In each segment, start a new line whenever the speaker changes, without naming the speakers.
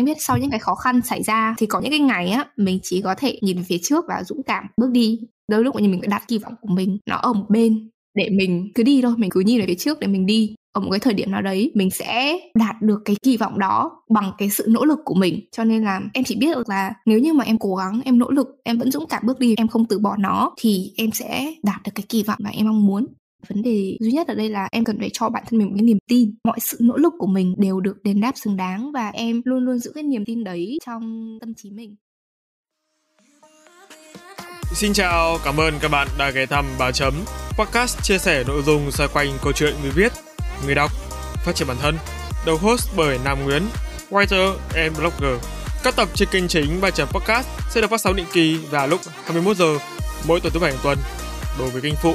anh biết sau những cái khó khăn xảy ra thì có những cái ngày á, mình chỉ có thể nhìn về phía trước và dũng cảm bước đi. Đôi lúc mình đặt kỳ vọng của mình nó ở một bên để mình cứ đi thôi, mình cứ nhìn về phía trước để mình đi. Ở một cái thời điểm nào đấy, mình sẽ đạt được cái kỳ vọng đó bằng cái sự nỗ lực của mình. Cho nên là em chỉ biết được là nếu như mà em cố gắng, em nỗ lực, em vẫn dũng cảm bước đi, em không từ bỏ nó thì em sẽ đạt được cái kỳ vọng mà em mong muốn vấn đề duy nhất ở đây là em cần phải cho bản thân mình một cái niềm tin mọi sự nỗ lực của mình đều được đền đáp xứng đáng và em luôn luôn giữ cái niềm tin đấy trong tâm trí mình
Xin chào, cảm ơn các bạn đã ghé thăm Báo Chấm, podcast chia sẻ nội dung xoay quanh câu chuyện người viết, người đọc, phát triển bản thân, đầu host bởi Nam Nguyễn, writer and blogger. Các tập trên kênh chính bà Chấm Podcast sẽ được phát sóng định kỳ vào lúc 21 giờ mỗi tuần thứ bảy hàng tuần. Đối với kênh phụ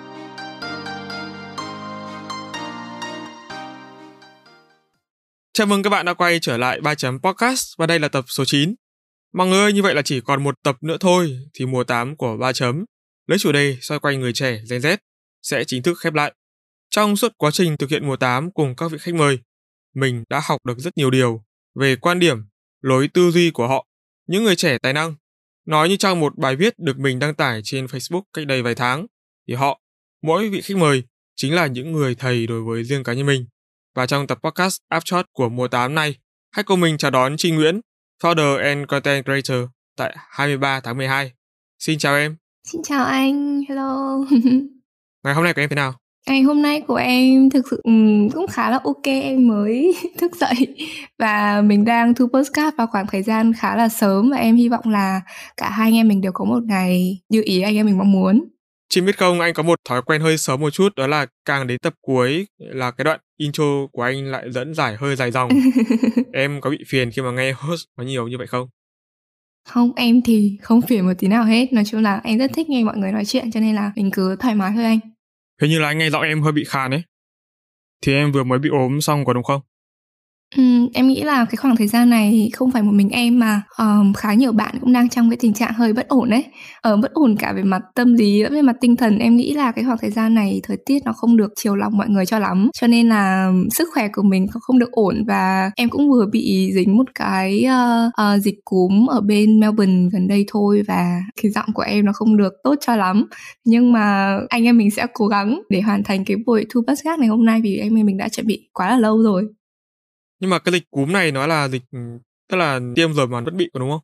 Chào mừng các bạn đã quay trở lại ba chấm podcast và đây là tập số 9. Mọi người như vậy là chỉ còn một tập nữa thôi thì mùa 8 của ba chấm lấy chủ đề xoay quanh người trẻ Gen Z sẽ chính thức khép lại. Trong suốt quá trình thực hiện mùa 8 cùng các vị khách mời, mình đã học được rất nhiều điều về quan điểm, lối tư duy của họ, những người trẻ tài năng. Nói như trong một bài viết được mình đăng tải trên Facebook cách đây vài tháng, thì họ, mỗi vị khách mời chính là những người thầy đối với riêng cá nhân mình. Và trong tập podcast Upshot của mùa 8 này, hãy cùng mình chào đón Trinh Nguyễn, Founder and Content Creator tại 23 tháng 12. Xin chào em.
Xin chào anh, hello.
Ngày hôm nay của em thế nào?
Ngày hôm nay của em thực sự cũng khá là ok em mới thức dậy và mình đang thu postcard vào khoảng thời gian khá là sớm và em hy vọng là cả hai anh em mình đều có một ngày như ý anh em mình mong muốn.
Chị biết không, anh có một thói quen hơi sớm một chút đó là càng đến tập cuối là cái đoạn intro của anh lại dẫn giải hơi dài dòng. em có bị phiền khi mà nghe host nói nhiều như vậy không?
Không, em thì không phiền một tí nào hết. Nói chung là em rất thích nghe mọi người nói chuyện cho nên là mình cứ thoải mái thôi anh.
Hình như là anh nghe giọng em hơi bị khàn ấy. Thì em vừa mới bị ốm xong có đúng không?
Ừ, em nghĩ là cái khoảng thời gian này không phải một mình em mà um, khá nhiều bạn cũng đang trong cái tình trạng hơi bất ổn đấy. Ở ờ, bất ổn cả về mặt tâm lý lẫn về mặt tinh thần. Em nghĩ là cái khoảng thời gian này thời tiết nó không được chiều lòng mọi người cho lắm cho nên là sức khỏe của mình không được ổn và em cũng vừa bị dính một cái uh, uh, dịch cúm ở bên Melbourne gần đây thôi và cái giọng của em nó không được tốt cho lắm. Nhưng mà anh em mình sẽ cố gắng để hoàn thành cái buổi thu podcast ngày hôm nay vì anh em mình đã chuẩn bị quá là lâu rồi
nhưng mà cái dịch cúm này nó là dịch tức là tiêm rồi mà vẫn bị đúng không?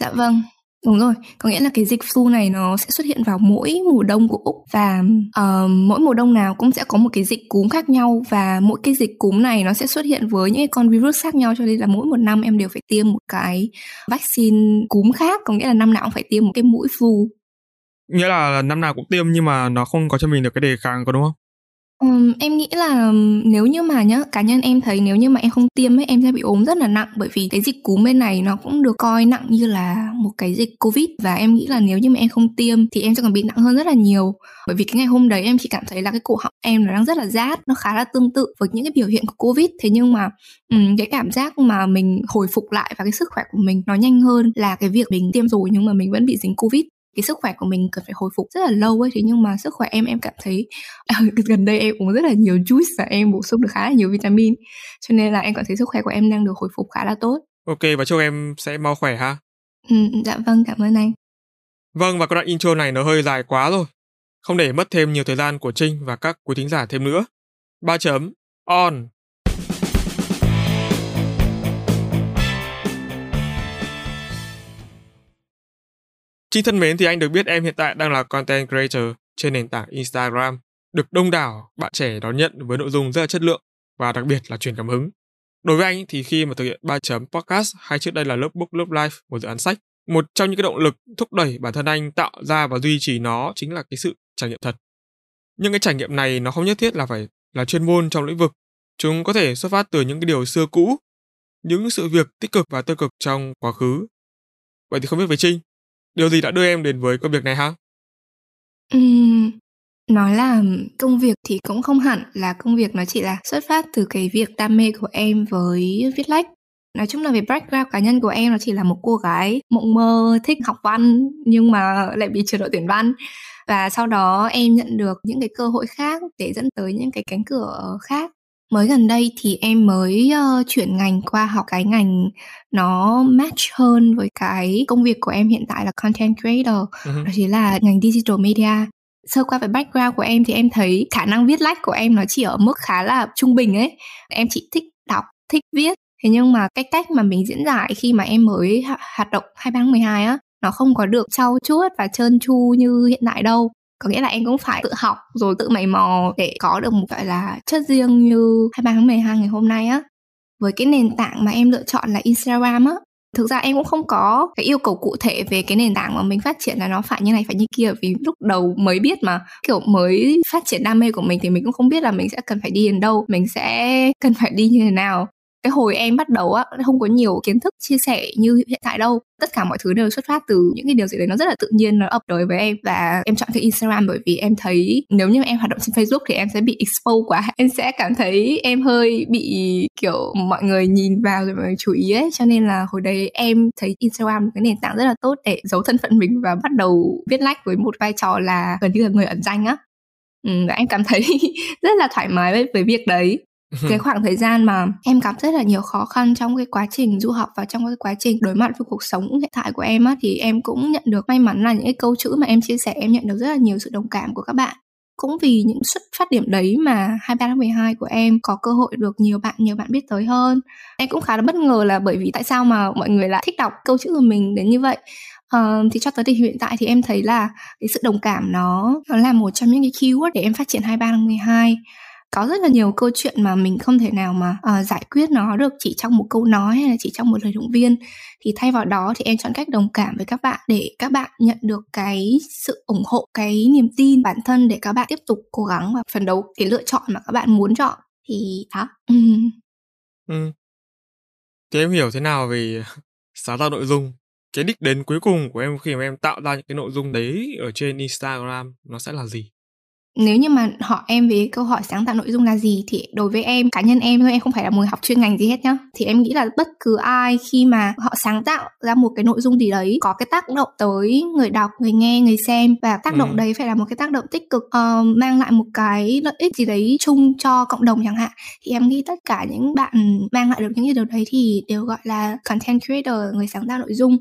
Dạ vâng, Đúng rồi, có nghĩa là cái dịch flu này nó sẽ xuất hiện vào mỗi mùa đông của Úc và uh, mỗi mùa đông nào cũng sẽ có một cái dịch cúm khác nhau và mỗi cái dịch cúm này nó sẽ xuất hiện với những cái con virus khác nhau cho nên là mỗi một năm em đều phải tiêm một cái vaccine cúm khác, có nghĩa là năm nào cũng phải tiêm một cái mũi flu.
Nghĩa là năm nào cũng tiêm nhưng mà nó không có cho mình được cái đề kháng có đúng không?
Um, em nghĩ là nếu như mà nhá, cá nhân em thấy nếu như mà em không tiêm ấy, em sẽ bị ốm rất là nặng bởi vì cái dịch cúm bên này nó cũng được coi nặng như là một cái dịch Covid và em nghĩ là nếu như mà em không tiêm thì em sẽ còn bị nặng hơn rất là nhiều. Bởi vì cái ngày hôm đấy em chỉ cảm thấy là cái cổ họng em nó đang rất là rát, nó khá là tương tự với những cái biểu hiện của Covid. Thế nhưng mà um, cái cảm giác mà mình hồi phục lại và cái sức khỏe của mình nó nhanh hơn là cái việc mình tiêm rồi nhưng mà mình vẫn bị dính Covid cái sức khỏe của mình cần phải hồi phục rất là lâu ấy. Thế nhưng mà sức khỏe em em cảm thấy à, gần đây em uống rất là nhiều juice và em bổ sung được khá là nhiều vitamin. Cho nên là em cảm thấy sức khỏe của em đang được hồi phục khá là tốt.
Ok và chúc em sẽ mau khỏe ha.
Ừ, dạ vâng cảm ơn anh.
Vâng và cái đoạn intro này nó hơi dài quá rồi. Không để mất thêm nhiều thời gian của trinh và các quý thính giả thêm nữa. Ba chấm on Trinh thân mến thì anh được biết em hiện tại đang là content creator trên nền tảng Instagram, được đông đảo bạn trẻ đón nhận với nội dung rất là chất lượng và đặc biệt là truyền cảm hứng. Đối với anh thì khi mà thực hiện 3 chấm podcast hay trước đây là lớp book lớp live một dự án sách, một trong những cái động lực thúc đẩy bản thân anh tạo ra và duy trì nó chính là cái sự trải nghiệm thật. Nhưng cái trải nghiệm này nó không nhất thiết là phải là chuyên môn trong lĩnh vực. Chúng có thể xuất phát từ những cái điều xưa cũ, những sự việc tích cực và tiêu cực trong quá khứ. Vậy thì không biết với Trinh, Điều gì đã đưa em đến với công việc này hả?
Uhm, nói là công việc thì cũng không hẳn là công việc nó chỉ là xuất phát từ cái việc đam mê của em với viết lách. Nói chung là về background cá nhân của em nó chỉ là một cô gái mộng mơ thích học văn nhưng mà lại bị trượt đội tuyển văn. Và sau đó em nhận được những cái cơ hội khác để dẫn tới những cái cánh cửa khác mới gần đây thì em mới uh, chuyển ngành qua học cái ngành nó match hơn với cái công việc của em hiện tại là content creator uh-huh. đó chính là ngành digital media. Sơ qua về background của em thì em thấy khả năng viết lách của em nó chỉ ở mức khá là trung bình ấy. Em chỉ thích đọc thích viết. Thế nhưng mà cái cách mà mình diễn giải khi mà em mới hoạt động hai ba mười hai á nó không có được trau chuốt và trơn tru như hiện tại đâu có nghĩa là em cũng phải tự học rồi tự mày mò để có được một, gọi là, chất riêng như 23 tháng 12 ngày hôm nay á. Với cái nền tảng mà em lựa chọn là Instagram á, thực ra em cũng không có cái yêu cầu cụ thể về cái nền tảng mà mình phát triển là nó phải như này, phải như kia, vì lúc đầu mới biết mà. Kiểu mới phát triển đam mê của mình thì mình cũng không biết là mình sẽ cần phải đi đến đâu, mình sẽ cần phải đi như thế nào cái hồi em bắt đầu á không có nhiều kiến thức chia sẻ như hiện tại đâu. Tất cả mọi thứ đều xuất phát từ những cái điều gì đấy nó rất là tự nhiên nó ập tới với em và em chọn cái Instagram bởi vì em thấy nếu như em hoạt động trên Facebook thì em sẽ bị expose quá. Em sẽ cảm thấy em hơi bị kiểu mọi người nhìn vào rồi mọi người chú ý ấy. Cho nên là hồi đấy em thấy Instagram cái nền tảng rất là tốt để giấu thân phận mình và bắt đầu viết like với một vai trò là gần như là người ẩn danh á. Ừ, và em cảm thấy rất là thoải mái với, với việc đấy cái khoảng thời gian mà em gặp rất là nhiều khó khăn trong cái quá trình du học và trong cái quá trình đối mặt với cuộc sống hiện tại của em á thì em cũng nhận được may mắn là những cái câu chữ mà em chia sẻ em nhận được rất là nhiều sự đồng cảm của các bạn cũng vì những xuất phát điểm đấy mà 23 tháng 12 của em có cơ hội được nhiều bạn nhiều bạn biết tới hơn. Em cũng khá là bất ngờ là bởi vì tại sao mà mọi người lại thích đọc câu chữ của mình đến như vậy. Uh, thì cho tới thì hiện tại thì em thấy là cái sự đồng cảm nó nó là một trong những cái keyword để em phát triển 23 tháng 12 có rất là nhiều câu chuyện mà mình không thể nào mà uh, giải quyết nó được chỉ trong một câu nói hay là chỉ trong một lời động viên thì thay vào đó thì em chọn cách đồng cảm với các bạn để các bạn nhận được cái sự ủng hộ cái niềm tin bản thân để các bạn tiếp tục cố gắng và phấn đấu cái lựa chọn mà các bạn muốn chọn thì đó ừ.
ừ. Thế em hiểu thế nào về sáng tạo nội dung cái đích đến cuối cùng của em khi mà em tạo ra những cái nội dung đấy ở trên Instagram nó sẽ là gì
nếu như mà họ em về câu hỏi sáng tạo nội dung là gì thì đối với em cá nhân em thôi em không phải là người học chuyên ngành gì hết nhá. Thì em nghĩ là bất cứ ai khi mà họ sáng tạo ra một cái nội dung gì đấy có cái tác động tới người đọc người nghe người xem và tác động ừ. đấy phải là một cái tác động tích cực uh, mang lại một cái lợi ích gì đấy chung cho cộng đồng chẳng hạn. Thì em nghĩ tất cả những bạn mang lại được những điều đấy thì đều gọi là content creator người sáng tạo nội dung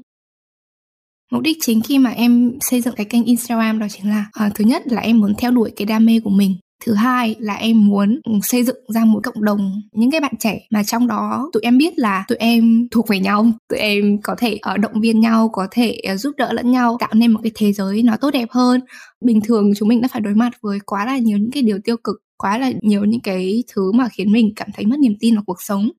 mục đích chính khi mà em xây dựng cái kênh Instagram đó chính là uh, thứ nhất là em muốn theo đuổi cái đam mê của mình. Thứ hai là em muốn ừ, xây dựng ra một cộng đồng những cái bạn trẻ mà trong đó tụi em biết là tụi em thuộc về nhau tụi em có thể ở động viên nhau có thể uh, giúp đỡ lẫn nhau tạo nên một cái thế giới nó tốt đẹp hơn. Bình thường chúng mình đã phải đối mặt với quá là nhiều những cái điều tiêu cực quá là nhiều những cái thứ mà khiến mình cảm thấy mất niềm tin vào cuộc sống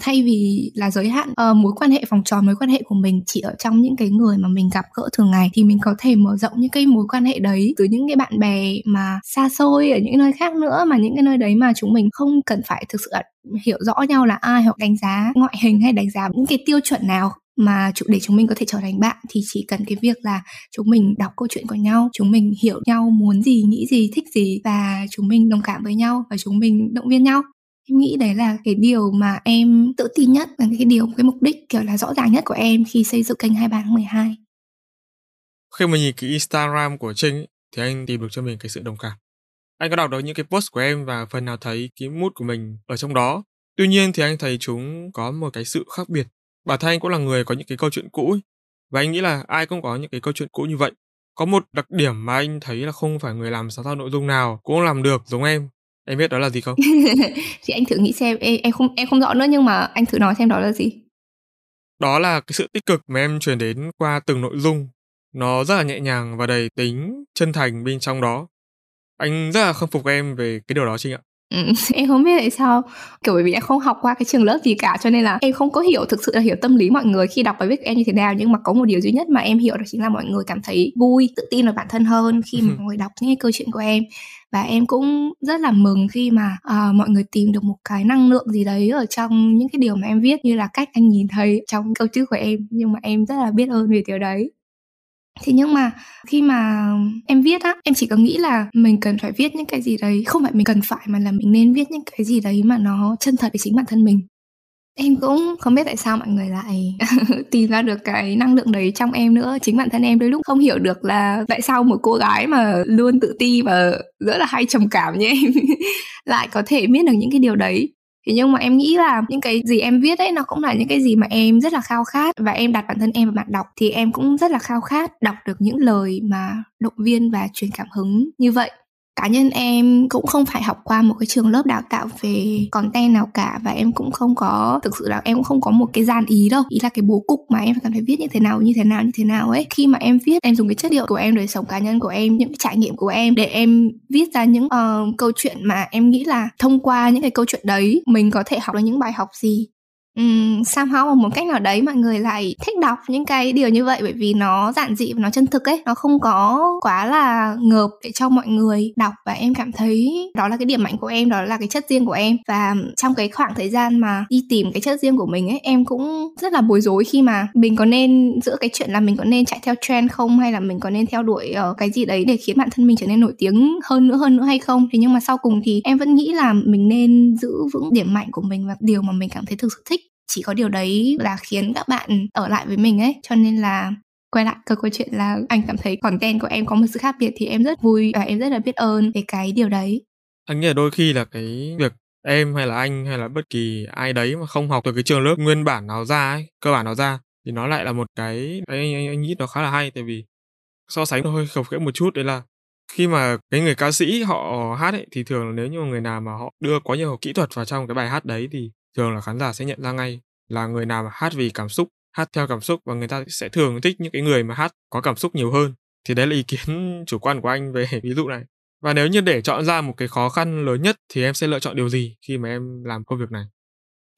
thay vì là giới hạn uh, mối quan hệ phòng tròn mối quan hệ của mình chỉ ở trong những cái người mà mình gặp gỡ thường ngày thì mình có thể mở rộng những cái mối quan hệ đấy từ những cái bạn bè mà xa xôi ở những nơi khác nữa mà những cái nơi đấy mà chúng mình không cần phải thực sự hiểu rõ nhau là ai hoặc đánh giá ngoại hình hay đánh giá những cái tiêu chuẩn nào mà để chúng mình có thể trở thành bạn thì chỉ cần cái việc là chúng mình đọc câu chuyện của nhau chúng mình hiểu nhau muốn gì nghĩ gì thích gì và chúng mình đồng cảm với nhau và chúng mình động viên nhau em nghĩ đấy là cái điều mà em tự tin nhất và cái điều cái mục đích kiểu là rõ ràng nhất của em khi xây dựng kênh 23 tháng 12
khi mà nhìn cái Instagram của Trinh ấy, thì anh tìm được cho mình cái sự đồng cảm. Anh có đọc được những cái post của em và phần nào thấy cái mood của mình ở trong đó. Tuy nhiên thì anh thấy chúng có một cái sự khác biệt. Bản thân anh cũng là người có những cái câu chuyện cũ ấy. và anh nghĩ là ai cũng có những cái câu chuyện cũ như vậy. Có một đặc điểm mà anh thấy là không phải người làm sáng tạo nội dung nào cũng làm được giống em. Em biết đó là gì không?
thì anh thử nghĩ xem, em, em không em không rõ nữa nhưng mà anh thử nói xem đó là gì.
Đó là cái sự tích cực mà em truyền đến qua từng nội dung. Nó rất là nhẹ nhàng và đầy tính chân thành bên trong đó. Anh rất là khâm phục em về cái điều đó Trinh ạ.
Ừ, em không biết tại sao kiểu bởi vì em không học qua cái trường lớp gì cả cho nên là em không có hiểu thực sự là hiểu tâm lý mọi người khi đọc bài viết của em như thế nào nhưng mà có một điều duy nhất mà em hiểu đó chính là mọi người cảm thấy vui tự tin vào bản thân hơn khi mà mọi người đọc cái câu chuyện của em và em cũng rất là mừng khi mà uh, mọi người tìm được một cái năng lượng gì đấy ở trong những cái điều mà em viết như là cách anh nhìn thấy trong câu chữ của em. Nhưng mà em rất là biết ơn về điều đấy. Thế nhưng mà khi mà em viết á em chỉ có nghĩ là mình cần phải viết những cái gì đấy. Không phải mình cần phải mà là mình nên viết những cái gì đấy mà nó chân thật với chính bản thân mình em cũng không biết tại sao mọi người lại tìm ra được cái năng lượng đấy trong em nữa. Chính bản thân em đôi lúc không hiểu được là tại sao một cô gái mà luôn tự ti và rất là hay trầm cảm như em lại có thể biết được những cái điều đấy. Thế nhưng mà em nghĩ là những cái gì em viết ấy, nó cũng là những cái gì mà em rất là khao khát. Và em đặt bản thân em và bạn đọc thì em cũng rất là khao khát đọc được những lời mà động viên và truyền cảm hứng như vậy cá nhân em cũng không phải học qua một cái trường lớp đào tạo về content nào cả và em cũng không có thực sự là em cũng không có một cái gian ý đâu. Ý là cái bố cục mà em cần phải viết như thế nào như thế nào như thế nào ấy. Khi mà em viết em dùng cái chất liệu của em đời sống cá nhân của em những cái trải nghiệm của em để em viết ra những uh, câu chuyện mà em nghĩ là thông qua những cái câu chuyện đấy mình có thể học được những bài học gì um, somehow một cách nào đấy mọi người lại thích đọc những cái điều như vậy bởi vì nó giản dị và nó chân thực ấy. Nó không có quá là ngợp để cho mọi người đọc và em cảm thấy đó là cái điểm mạnh của em đó là cái chất riêng của em. Và trong cái khoảng thời gian mà đi tìm cái chất riêng của mình ấy em cũng rất là bối rối khi mà mình có nên giữa cái chuyện là mình có nên chạy theo trend không hay là mình có nên theo đuổi uh, cái gì đấy để khiến bản thân mình trở nên nổi tiếng hơn nữa hơn nữa hay không. Thế nhưng mà sau cùng thì em vẫn nghĩ là mình nên giữ vững điểm mạnh của mình và điều mà mình cảm thấy thực sự thích chỉ có điều đấy là khiến các bạn ở lại với mình ấy cho nên là quay lại câu câu chuyện là anh cảm thấy content của em có một sự khác biệt thì em rất vui và em rất là biết ơn về cái điều đấy.
Anh nghĩ là đôi khi là cái việc em hay là anh hay là bất kỳ ai đấy mà không học từ cái trường lớp nguyên bản nào ra ấy cơ bản nào ra thì nó lại là một cái anh, anh, anh nghĩ nó khá là hay. Tại vì so sánh nó hơi khập khiễng một chút đấy là khi mà cái người ca sĩ họ hát ấy thì thường là nếu như người nào mà họ đưa quá nhiều kỹ thuật vào trong cái bài hát đấy thì thường là khán giả sẽ nhận ra ngay là người nào mà hát vì cảm xúc, hát theo cảm xúc và người ta sẽ thường thích những cái người mà hát có cảm xúc nhiều hơn. Thì đấy là ý kiến chủ quan của anh về ví dụ này. Và nếu như để chọn ra một cái khó khăn lớn nhất thì em sẽ lựa chọn điều gì khi mà em làm công việc này?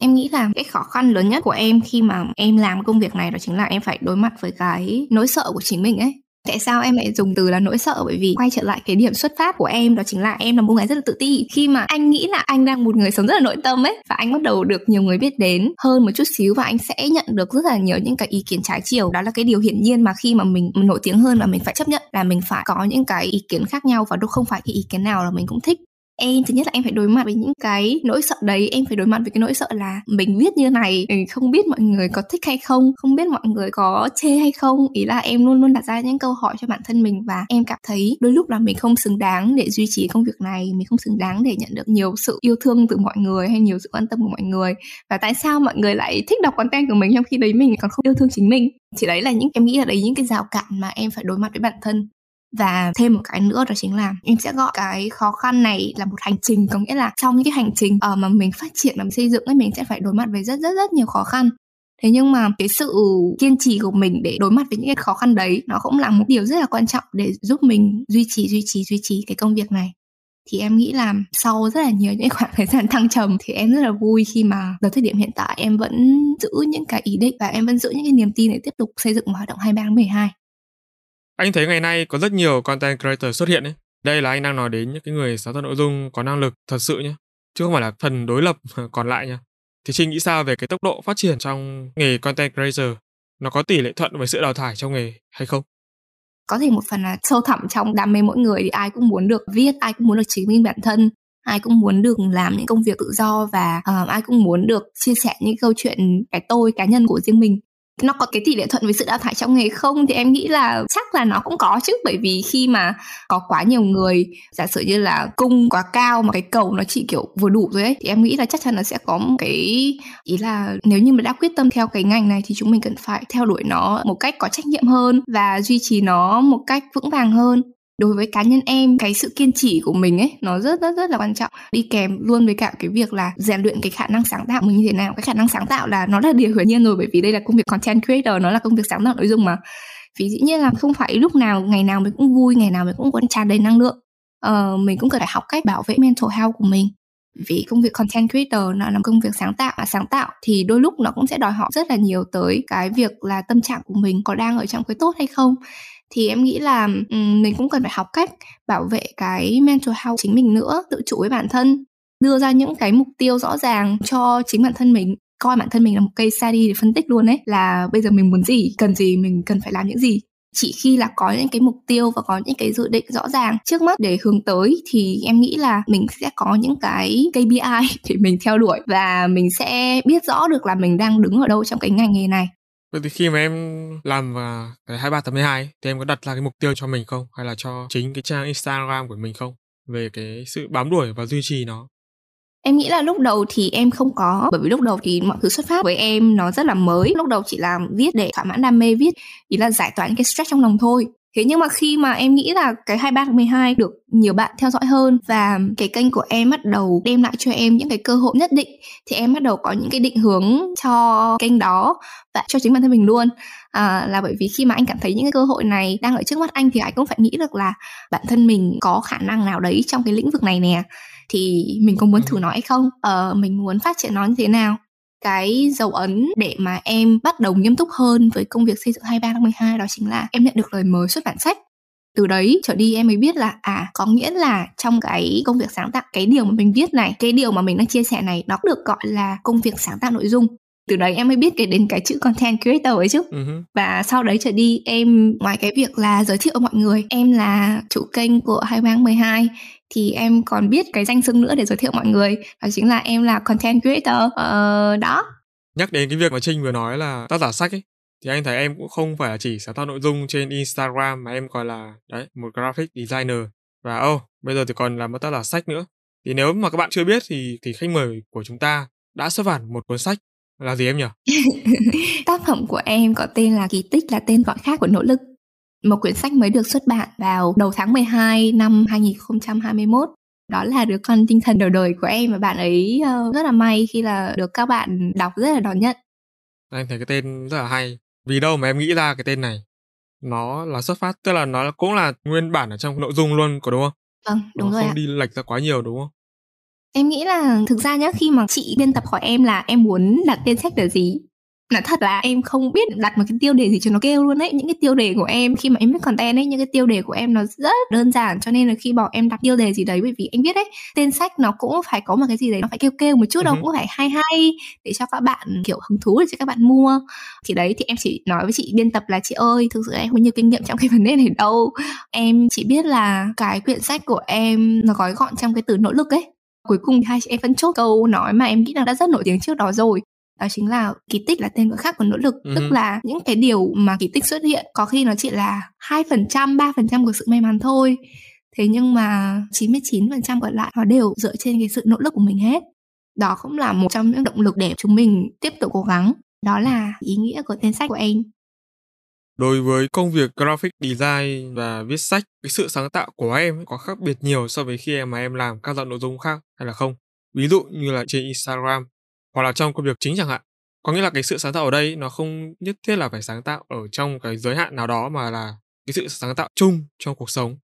Em nghĩ là cái khó khăn lớn nhất của em khi mà em làm công việc này đó chính là em phải đối mặt với cái nỗi sợ của chính mình ấy tại sao em lại dùng từ là nỗi sợ? Bởi vì quay trở lại cái điểm xuất phát của em đó chính là em là một người rất là tự ti. Khi mà anh nghĩ là anh đang một người sống rất là nội tâm ấy, và anh bắt đầu được nhiều người biết đến hơn một chút xíu và anh sẽ nhận được rất là nhiều những cái ý kiến trái chiều. Đó là cái điều hiển nhiên mà khi mà mình nổi tiếng hơn và mình phải chấp nhận là mình phải có những cái ý kiến khác nhau và đâu không phải cái ý kiến nào là mình cũng thích em thứ nhất là em phải đối mặt với những cái nỗi sợ đấy, em phải đối mặt với cái nỗi sợ là mình viết như này không biết mọi người có thích hay không không biết mọi người có chê hay không. Ý là em luôn luôn đặt ra những câu hỏi cho bản thân mình và em cảm thấy đôi lúc là mình không xứng đáng để duy trì công việc này, mình không xứng đáng để nhận được nhiều sự yêu thương từ mọi người hay nhiều sự quan tâm của mọi người. Và tại sao mọi người lại thích đọc content của mình trong khi đấy mình còn không yêu thương chính mình? Thì đấy là những, em nghĩ là đấy những cái rào cản mà em phải đối mặt với bản thân và thêm một cái nữa đó chính là em sẽ gọi cái khó khăn này là một hành trình. Có nghĩa là trong những cái hành trình ờ, mà mình phát triển và mình xây dựng ấy, mình sẽ phải đối mặt với rất rất rất nhiều khó khăn. Thế nhưng mà cái sự kiên trì của mình để đối mặt với những cái khó khăn đấy, nó cũng là một điều rất là quan trọng để giúp mình duy trì duy trì duy trì cái công việc này. Thì em nghĩ là sau rất là nhiều những khoảng thời gian thăng trầm thì em rất là vui khi mà tới thời điểm hiện tại em vẫn giữ những cái ý định và em vẫn giữ những cái niềm tin để tiếp tục xây dựng hoạt động 23 tháng 12
anh thấy ngày nay có rất nhiều content creator xuất hiện ấy. Đây là anh đang nói đến những cái người sáng tạo nội dung có năng lực thật sự nhé, chứ không phải là phần đối lập còn lại nhé. Thì Trinh nghĩ sao về cái tốc độ phát triển trong nghề content creator? Nó có tỷ lệ thuận với sự đào thải trong nghề hay không?
Có thể một phần là sâu thẳm trong đam mê mỗi người thì ai cũng muốn được viết, ai cũng muốn được chứng minh bản thân, ai cũng muốn được làm những công việc tự do và uh, ai cũng muốn được chia sẻ những câu chuyện cái tôi cá nhân của riêng mình nó có cái tỷ lệ thuận với sự đào thải trong nghề không? Thì em nghĩ là chắc là nó cũng có chứ, bởi vì khi mà có quá nhiều người, giả sử như là cung quá cao mà cái cầu nó chỉ, kiểu, vừa đủ rồi ấy, thì em nghĩ là chắc chắn nó sẽ có một cái, ý là nếu như mà đã quyết tâm theo cái ngành này thì chúng mình cần phải theo đuổi nó một cách có trách nhiệm hơn và duy trì nó một cách vững vàng hơn đối với cá nhân em cái sự kiên trì của mình ấy nó rất rất rất là quan trọng. Đi kèm luôn với cả cái việc là rèn luyện cái khả năng sáng tạo mình như thế nào. Cái khả năng sáng tạo là nó là điều hiển nhiên rồi bởi vì đây là công việc content creator nó là công việc sáng tạo nội dung mà. Vì dĩ nhiên là không phải lúc nào ngày nào mình cũng vui ngày nào mình cũng còn tràn đầy năng lượng. Ờ, mình cũng cần phải học cách bảo vệ mental health của mình. Vì công việc content creator nó là công việc sáng tạo và sáng tạo thì đôi lúc nó cũng sẽ đòi hỏi rất là nhiều tới cái việc là tâm trạng của mình có đang ở trong cái tốt hay không thì em nghĩ là um, mình cũng cần phải học cách bảo vệ cái mental health chính mình nữa tự chủ với bản thân đưa ra những cái mục tiêu rõ ràng cho chính bản thân mình coi bản thân mình là một cây study để phân tích luôn đấy là bây giờ mình muốn gì cần gì mình cần phải làm những gì. Chỉ khi là có những cái mục tiêu và có những cái dự định rõ ràng trước mắt để hướng tới thì em nghĩ là mình sẽ có những cái KPI để mình theo đuổi và mình sẽ biết rõ được là mình đang đứng ở đâu trong cái ngành nghề này.
Vậy thì khi mà em làm vào cái 23 tháng 12 thì em có đặt ra cái mục tiêu cho mình không? Hay là cho chính cái trang Instagram của mình không? Về cái sự bám đuổi và duy trì nó.
Em nghĩ là lúc đầu thì em không có bởi vì lúc đầu thì mọi thứ xuất phát với em nó rất là mới. Lúc đầu chỉ làm viết để thỏa mãn đam mê viết, ý là giải tỏa những cái stress trong lòng thôi. Thế nhưng mà khi mà em nghĩ là cái 23 tháng 12 được nhiều bạn theo dõi hơn và cái kênh của em bắt đầu đem lại cho em những cái cơ hội nhất định thì em bắt đầu có những cái định hướng cho kênh đó và cho chính bản thân mình luôn. À, là bởi vì khi mà anh cảm thấy những cái cơ hội này đang ở trước mắt anh thì anh cũng phải nghĩ được là bản thân mình có khả năng nào đấy trong cái lĩnh vực này nè. Thì mình có muốn thử ừ. nó hay không? Ờ, mình muốn phát triển nó như thế nào cái dấu ấn để mà em bắt đầu nghiêm túc hơn với công việc xây dựng 23 tháng 12 đó chính là em nhận được lời mời xuất bản sách. Từ đấy trở đi em mới biết là à có nghĩa là trong cái công việc sáng tạo, cái điều mà mình viết này, cái điều mà mình đang chia sẻ này nó được gọi là công việc sáng tạo nội dung từ đấy em mới biết cái đến cái chữ content creator ấy chứ. Uh-huh. và sau đấy trở đi em ngoài cái việc là giới thiệu mọi người em là chủ kênh của hai bang 12 thì em còn biết cái danh xưng nữa để giới thiệu mọi người đó chính là em là content creator. Uh, đó.
Nhắc đến cái việc mà trinh vừa nói là tác giả sách ấy thì anh thấy em cũng không phải chỉ sáng tạo nội dung trên instagram mà em còn là đấy một graphic designer. Và ô oh, bây giờ thì còn là một tác giả sách nữa. Thì nếu mà các bạn chưa biết thì thì khách mời của chúng ta đã xuất bản một cuốn sách là gì em nhỉ?
Tác phẩm của em có tên là Kỳ tích là tên gọi khác của nỗ lực. Một quyển sách mới được xuất bản vào đầu tháng 12 năm 2021. Đó là đứa con tinh thần đầu đời của em và bạn ấy uh, rất là may khi là được các bạn đọc rất là đón nhận.
Anh thấy cái tên rất là hay. Vì đâu mà em nghĩ ra cái tên này? Nó là xuất phát, tức là nó cũng là nguyên bản ở trong nội dung luôn có đúng không?
Vâng, đúng
nó
rồi
không
ạ.
đi lệch ra quá nhiều đúng không?
Em nghĩ là thực ra nhá khi mà chị biên tập hỏi em là em muốn đặt tên sách là gì là thật là em không biết đặt một cái tiêu đề gì cho nó kêu luôn ấy. Những cái tiêu đề của em khi mà em viết content ấy những cái tiêu đề của em nó rất đơn giản cho nên là khi bảo em đặt tiêu đề gì đấy bởi vì anh biết đấy tên sách nó cũng phải có một cái gì đấy nó phải kêu kêu một chút đâu uh-huh. cũng phải hay hay để cho các bạn kiểu hứng thú để cho các bạn mua. Thì đấy thì em chỉ nói với chị biên tập là chị ơi thực sự em có nhiều kinh nghiệm trong cái vấn đề này đâu. Em chỉ biết là cái quyển sách của em nó gói gọn trong cái từ nỗ lực ấy cuối cùng hai chị em vẫn chốt câu nói mà em nghĩ là đã rất nổi tiếng trước đó rồi. Đó chính là kỳ tích là tên gọi khác của nỗ lực. Uh-huh. tức là những cái điều mà kỳ tích xuất hiện có khi nó chỉ là hai phần trăm ba phần trăm của sự may mắn thôi. Thế nhưng mà 99% còn lại nó đều dựa trên cái sự nỗ lực của mình hết. Đó cũng là một trong những động lực để chúng mình tiếp tục cố gắng. Đó là ý nghĩa của tên sách của em
Đối với công việc graphic design và viết sách, cái sự sáng tạo của em có khác biệt nhiều so với khi em mà em làm các dạng nội dung khác hay là không? Ví dụ như là trên Instagram hoặc là trong công việc chính chẳng hạn. Có nghĩa là cái sự sáng tạo ở đây nó không nhất thiết là phải sáng tạo ở trong cái giới hạn nào đó mà là cái sự sáng tạo chung trong cuộc sống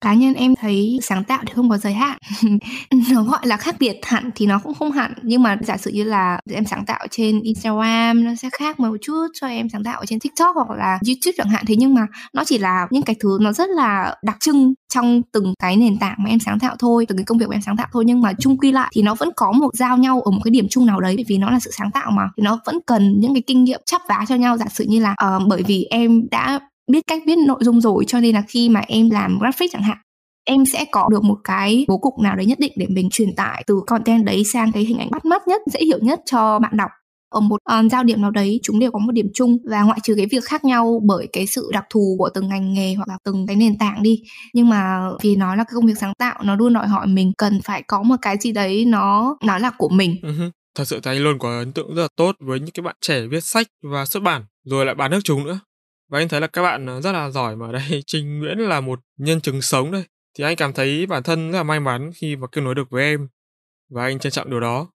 cá nhân em thấy sáng tạo thì không có giới hạn. Nó gọi là khác biệt hẳn thì nó cũng không hẳn. Nhưng mà giả sử như là em sáng tạo trên Instagram nó sẽ khác một chút cho em sáng tạo trên TikTok hoặc là YouTube chẳng hạn. Thế nhưng mà nó chỉ là những cái thứ nó rất là đặc trưng trong từng cái nền tảng mà em sáng tạo thôi từng cái công việc mà em sáng tạo thôi. Nhưng mà chung quy lại thì nó vẫn có một giao nhau ở một cái điểm chung nào đấy. Bởi vì nó là sự sáng tạo mà. Thì nó vẫn cần những cái kinh nghiệm chắp vá cho nhau. Giả sử như là uh, bởi vì em đã biết cách viết nội dung rồi cho nên là khi mà em làm graphic chẳng hạn em sẽ có được một cái bố cục nào đấy nhất định để mình truyền tải từ content đấy sang cái hình ảnh bắt mắt nhất dễ hiểu nhất cho bạn đọc. Ở một uh, giao điểm nào đấy chúng đều có một điểm chung và ngoại trừ cái việc khác nhau bởi cái sự đặc thù của từng ngành nghề hoặc là từng cái nền tảng đi. Nhưng mà vì nó là cái công việc sáng tạo nó luôn đòi hỏi mình cần phải có một cái gì đấy nó nó là của mình.
Uh-huh. thật sự thấy luôn có ấn tượng rất là tốt với những cái bạn trẻ viết sách và xuất bản rồi lại bán nước chúng nữa và anh thấy là các bạn à, rất là giỏi mà. Ở đây Trinh Nguyễn là một nhân chứng sống đây. Thì anh cảm thấy bản thân rất là may mắn khi mà kết nối được với em. Và anh trân trọng điều đó.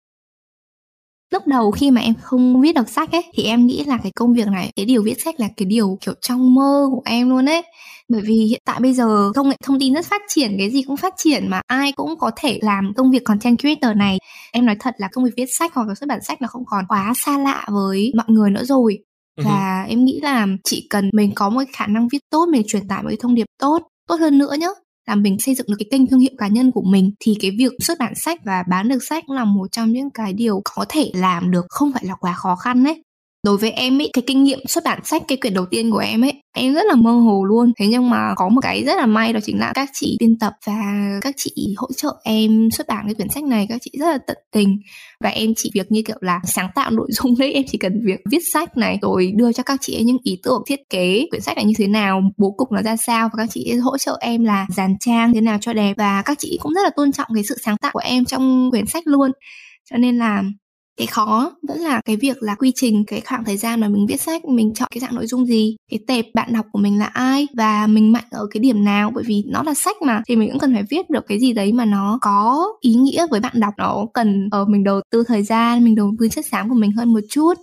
Lúc đầu khi mà em không viết được sách ấy, thì em nghĩ là cái công việc này, cái điều viết sách là cái điều, kiểu, trong mơ của em luôn ấy. Bởi vì hiện tại bây giờ công nghệ thông tin rất phát triển, cái gì cũng phát triển mà ai cũng có thể làm công việc content creator này. Em nói thật là công việc viết sách hoặc là xuất bản sách nó không còn quá xa lạ với mọi người nữa rồi và em nghĩ là chỉ cần mình có một khả năng viết tốt, mình truyền tải một cái thông điệp tốt tốt hơn nữa nhé là mình xây dựng được cái kênh thương hiệu cá nhân của mình, thì cái việc xuất bản sách và bán được sách là một trong những cái điều có thể làm được, không phải là quá khó khăn đấy đối với em ấy cái kinh nghiệm xuất bản sách, cái quyển đầu tiên của em ấy, em rất là mơ hồ luôn. Thế nhưng mà có một cái rất là may đó chính là các chị biên tập và các chị hỗ trợ em xuất bản cái quyển sách này, các chị rất là tận tình. Và em chỉ việc như kiểu là sáng tạo nội dung đấy, em chỉ cần việc viết sách này, rồi đưa cho các chị ấy những ý tưởng thiết kế quyển sách này như thế nào, bố cục nó ra sao, và các chị ấy hỗ trợ em là dàn trang thế nào cho đẹp. Và các chị cũng rất là tôn trọng cái sự sáng tạo của em trong quyển sách luôn. Cho nên là cái khó vẫn là cái việc là quy trình cái khoảng thời gian mà mình viết sách mình chọn cái dạng nội dung gì cái tệp bạn đọc của mình là ai và mình mạnh ở cái điểm nào. Bởi vì nó là sách mà thì mình cũng cần phải viết được cái gì đấy mà nó có ý nghĩa với bạn đọc. Nó cần ở mình đầu tư thời gian mình đầu tư chất xám của mình hơn một chút.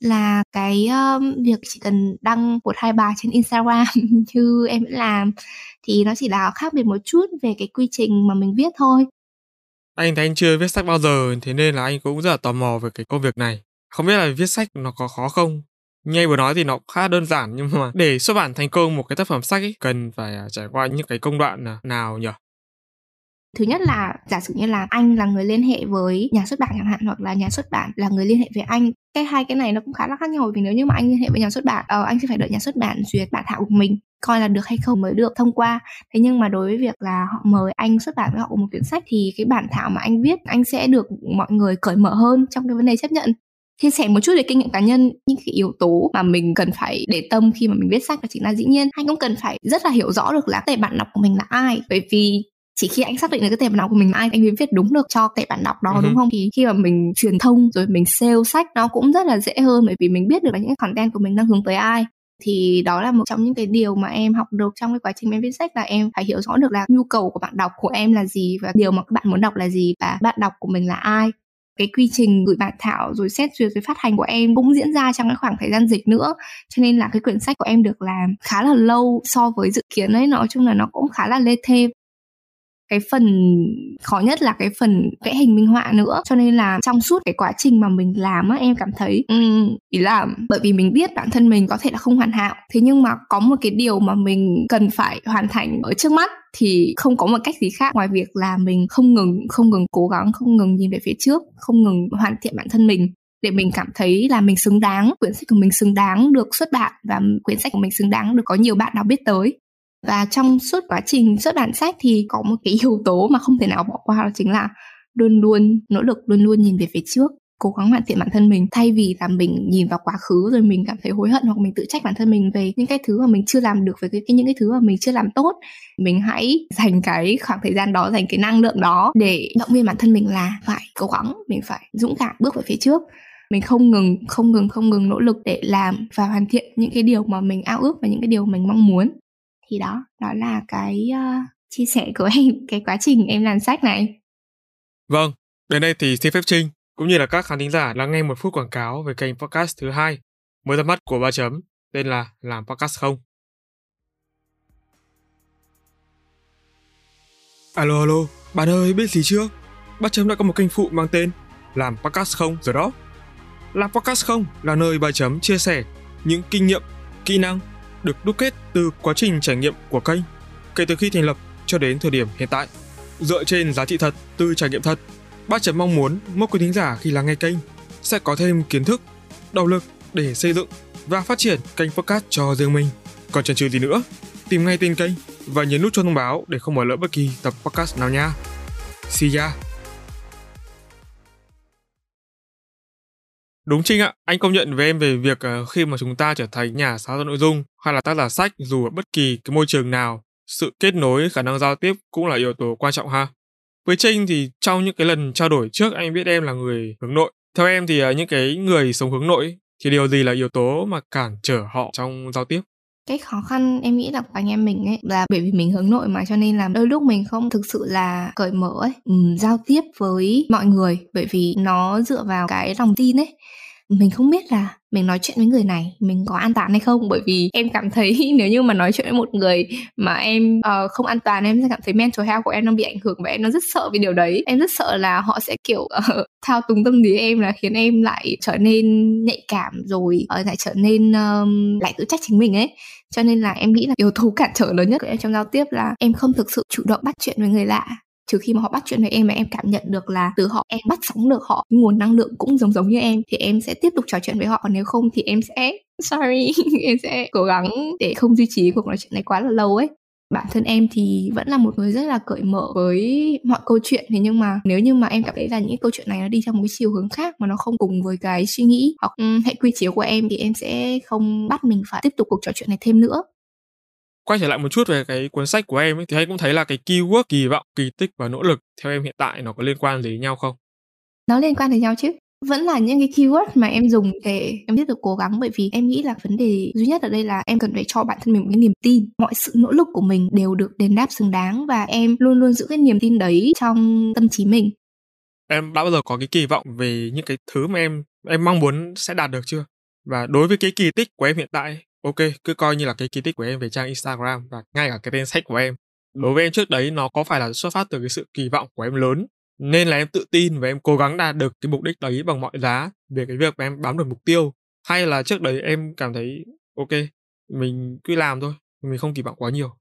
Là cái um, việc chỉ cần đăng một hai bài trên Instagram như em vẫn làm thì nó chỉ là khác biệt một chút về cái quy trình mà mình viết thôi
anh thấy anh chưa viết sách bao giờ, thế nên là anh cũng rất là tò mò về cái công việc này. Không biết là viết sách nó có khó không? Như anh vừa nói thì nó khá đơn giản nhưng mà để xuất bản thành công một cái tác phẩm sách ấy, cần phải à, trải qua những cái công đoạn à, nào nhỉ?
thứ nhất là giả sử như là anh là người liên hệ với nhà xuất bản chẳng hạn hoặc là nhà xuất bản là người liên hệ với anh cái hai cái này nó cũng khá là khác nhau vì nếu như mà anh liên hệ với nhà xuất bản uh, anh sẽ phải đợi nhà xuất bản duyệt bản thảo của mình coi là được hay không mới được thông qua. Thế nhưng mà đối với việc là họ mời anh xuất bản với họ một quyển sách thì cái bản thảo mà anh viết anh sẽ được mọi người cởi mở hơn trong cái vấn đề chấp nhận. Chia sẻ một chút về kinh nghiệm cá nhân những cái yếu tố mà mình cần phải để tâm khi mà mình viết sách là chính là dĩ nhiên. Anh cũng cần phải rất là hiểu rõ được là tệp bạn đọc của mình là ai. Bởi vì chỉ khi anh xác định được cái tệp bạn đọc của mình là ai anh mới viết đúng được cho tệp bạn đọc đó uh-huh. đúng không? Thì khi mà mình truyền thông rồi mình sale sách nó cũng rất là dễ hơn bởi vì mình biết được là những content của mình đang hướng tới ai thì đó là một trong những cái điều mà em học được trong cái quá trình em viết sách là em phải hiểu rõ được là nhu cầu của bạn đọc của em là gì và điều mà các bạn muốn đọc là gì và bạn đọc của mình là ai. Cái quy trình gửi bản thảo rồi xét duyệt rồi phát hành của em cũng diễn ra trong cái khoảng thời gian dịch nữa. Cho nên là cái quyển sách của em được làm khá là lâu so với dự kiến ấy. Nói chung là nó cũng khá là lê thê cái phần khó nhất là cái phần vẽ hình minh họa nữa. Cho nên là trong suốt cái quá trình mà mình làm á em cảm thấy um, ý là bởi vì mình biết bản thân mình có thể là không hoàn hảo. Thế nhưng mà có một cái điều mà mình cần phải hoàn thành ở trước mắt thì không có một cách gì khác. Ngoài việc là mình không ngừng không ngừng cố gắng không ngừng nhìn về phía trước không ngừng hoàn thiện bản thân mình để mình cảm thấy là mình xứng đáng quyển sách của mình xứng đáng được xuất bản và quyển sách của mình xứng đáng được có nhiều bạn đọc biết tới và trong suốt quá trình xuất bản sách thì có một cái yếu tố mà không thể nào bỏ qua đó chính là luôn luôn nỗ lực luôn luôn nhìn về phía trước cố gắng hoàn thiện bản thân mình. Thay vì là mình nhìn vào quá khứ rồi mình cảm thấy hối hận hoặc mình tự trách bản thân mình về những cái thứ mà mình chưa làm được về cái, những cái thứ mà mình chưa làm tốt mình hãy dành cái khoảng thời gian đó dành cái năng lượng đó để động viên bản thân mình là phải cố gắng mình phải dũng cảm bước về phía trước. Mình không ngừng không ngừng không ngừng nỗ lực để làm và hoàn thiện những cái điều mà mình ao ước và những cái điều mình mong muốn thì đó đó là cái uh, chia sẻ của em cái quá trình em làm sách này.
Vâng đến đây thì xin phép trinh cũng như là các khán thính giả lắng nghe một phút quảng cáo về kênh podcast thứ hai mới ra mắt của ba chấm tên là làm podcast không. Alo alo bạn ơi biết gì chưa? Ba chấm đã có một kênh phụ mang tên làm podcast không rồi đó. Làm podcast không là nơi ba chấm chia sẻ những kinh nghiệm kỹ năng được đúc kết từ quá trình trải nghiệm của kênh kể từ khi thành lập cho đến thời điểm hiện tại. Dựa trên giá trị thật từ trải nghiệm thật, ba Chấm mong muốn mỗi quý thính giả khi lắng nghe kênh sẽ có thêm kiến thức, động lực để xây dựng và phát triển kênh podcast cho riêng mình. Còn chần chừ gì nữa, tìm ngay tên kênh và nhấn nút cho thông báo để không bỏ lỡ bất kỳ tập podcast nào nha. See ya! Đúng Trinh ạ, anh công nhận với em về việc ờ, khi mà chúng ta trở thành nhà sáng tạo nội dung hay là tác giả sách dù ở bất kỳ cái môi trường nào, sự kết nối, khả năng giao tiếp cũng là yếu tố quan trọng ha. Với Trinh thì trong những cái lần trao đổi trước anh biết em là người hướng nội. Theo em thì ờ, những cái người sống hướng nội thì điều gì là yếu tố mà cản trở họ trong giao tiếp?
cái khó khăn em nghĩ là của anh em mình ấy là bởi vì mình hướng nội mà cho nên là đôi lúc mình không thực sự là cởi mở ấy um, giao tiếp với mọi người bởi vì nó dựa vào cái lòng tin ấy mình không biết là mình nói chuyện với người này mình có an toàn hay không? Bởi vì em cảm thấy nếu như mà nói chuyện với một người mà em uh, không an toàn em sẽ cảm thấy mental health của em nó bị ảnh hưởng và em nó rất sợ vì điều đấy. Em rất sợ là họ sẽ kiểu uh, thao túng tâm lý em là khiến em lại trở nên nhạy cảm rồi uh, lại trở nên um, lại tự trách chính mình ấy. Cho nên là em nghĩ là yếu tố cản trở lớn nhất của em trong giao tiếp là em không thực sự chủ động bắt chuyện với người lạ trừ khi mà họ bắt chuyện với em mà em cảm nhận được là từ họ em bắt sóng được họ nguồn năng lượng cũng giống giống như em thì em sẽ tiếp tục trò chuyện với họ. Còn nếu không thì em sẽ sorry em sẽ cố gắng để không duy trì cuộc nói chuyện này quá là lâu ấy. Bản thân em thì vẫn là một người rất là cởi mở với mọi câu chuyện thế nhưng mà nếu như mà em cảm thấy là những câu chuyện này nó đi trong một cái chiều hướng khác mà nó không cùng với cái suy nghĩ hoặc ừ, um, hệ quy chiếu của em thì em sẽ không bắt mình phải tiếp tục cuộc trò chuyện này thêm nữa
quay trở lại một chút về cái cuốn sách của em ấy, thì anh cũng thấy là cái keyword kỳ vọng kỳ tích và nỗ lực theo em hiện tại nó có liên quan gì đến nhau không?
Nó liên quan đến nhau chứ. Vẫn là những cái keyword mà em dùng để em tiếp tục cố gắng bởi vì em nghĩ là vấn đề duy nhất ở đây là em cần phải cho bản thân mình một cái niềm tin. Mọi sự nỗ lực của mình đều được đền đáp xứng đáng và em luôn luôn giữ cái niềm tin đấy trong tâm trí mình.
Em đã bao giờ có cái kỳ vọng về những cái thứ mà em em mong muốn sẽ đạt được chưa? Và đối với cái kỳ tích của em hiện tại ok cứ coi như là cái kỳ tích của em về trang instagram và ngay cả cái tên sách của em. Đối với em trước đấy nó có phải là xuất phát từ cái sự kỳ vọng của em lớn nên là em tự tin và em cố gắng đạt được cái mục đích đấy bằng mọi giá về cái việc mà em bám được mục tiêu. Hay là trước đấy em cảm thấy ok mình cứ làm thôi mình không kỳ vọng quá nhiều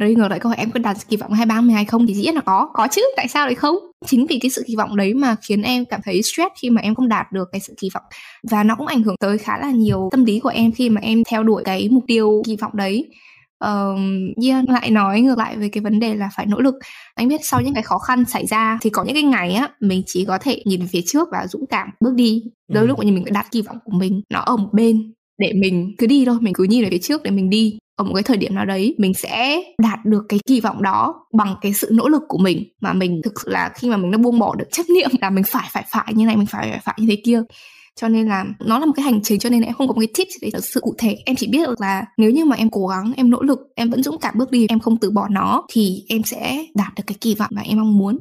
Đấy ngược lại câu hỏi em có đặt kỳ vọng hai ba mươi hay không thì dĩ nhiên là có có chứ tại sao lại không? Chính vì cái sự kỳ vọng đấy mà khiến em cảm thấy stress khi mà em không đạt được cái sự kỳ vọng. Và nó cũng ảnh hưởng tới khá là nhiều tâm lý của em khi mà em theo đuổi cái mục tiêu kỳ vọng đấy. Uh, yeah, lại nói ngược lại về cái vấn đề là phải nỗ lực. Anh biết sau những cái khó khăn xảy ra thì có những cái ngày á mình chỉ có thể nhìn về phía trước và dũng cảm bước đi. Đôi ừ. lúc mình đặt kỳ vọng của mình nó ở một bên để mình cứ đi thôi, mình cứ nhìn về phía trước để mình đi. Ở một cái thời điểm nào đấy, mình sẽ đạt được cái kỳ vọng đó bằng cái sự nỗ lực của mình. Mà mình thực sự là khi mà mình đã buông bỏ được trách nhiệm là mình phải phải phải như này, mình phải phải phải như thế kia. Cho nên là nó là một cái hành trình, cho nên là em không có một cái tip để thật sự cụ thể. Em chỉ biết được là nếu như mà em cố gắng, em nỗ lực, em vẫn dũng cảm bước đi, em không từ bỏ nó, thì em sẽ đạt được cái kỳ vọng mà em mong muốn.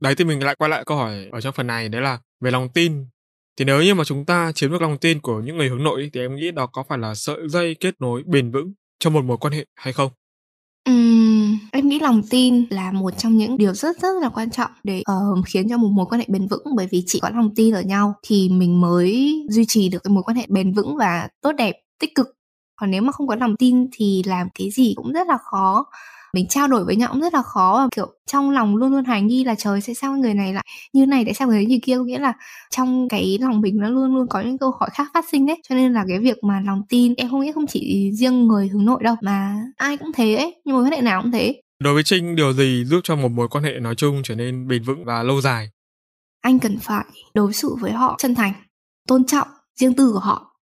Đấy, thì mình lại quay lại câu hỏi ở trong phần này, đấy là về lòng tin thì nếu như mà chúng ta chiếm được lòng tin của những người hướng nội thì em nghĩ đó có phải là sợi dây kết nối bền vững trong một mối quan hệ hay không?
Uhm, em nghĩ lòng tin là một trong những điều rất rất là quan trọng để uh, khiến cho một mối quan hệ bền vững. Bởi vì chỉ có lòng tin ở nhau thì mình mới duy trì được cái mối quan hệ bền vững và tốt đẹp tích cực. Còn nếu mà không có lòng tin thì làm cái gì cũng rất là khó mình trao đổi với nhau cũng rất là khó kiểu trong lòng luôn luôn hoài nghi là trời sẽ sao người này lại như này tại sao người ấy như kia? Có nghĩa là trong cái lòng mình nó luôn luôn có những câu hỏi khác phát sinh đấy. Cho nên là cái việc mà lòng tin em không nghĩ không chỉ riêng người hướng nội đâu mà ai cũng thế ấy nhưng mối quan hệ nào cũng thế.
Đối với trinh điều gì giúp cho một mối quan hệ nói chung trở nên bền vững và lâu dài?
Anh cần phải đối xử với họ chân thành tôn trọng riêng tư của họ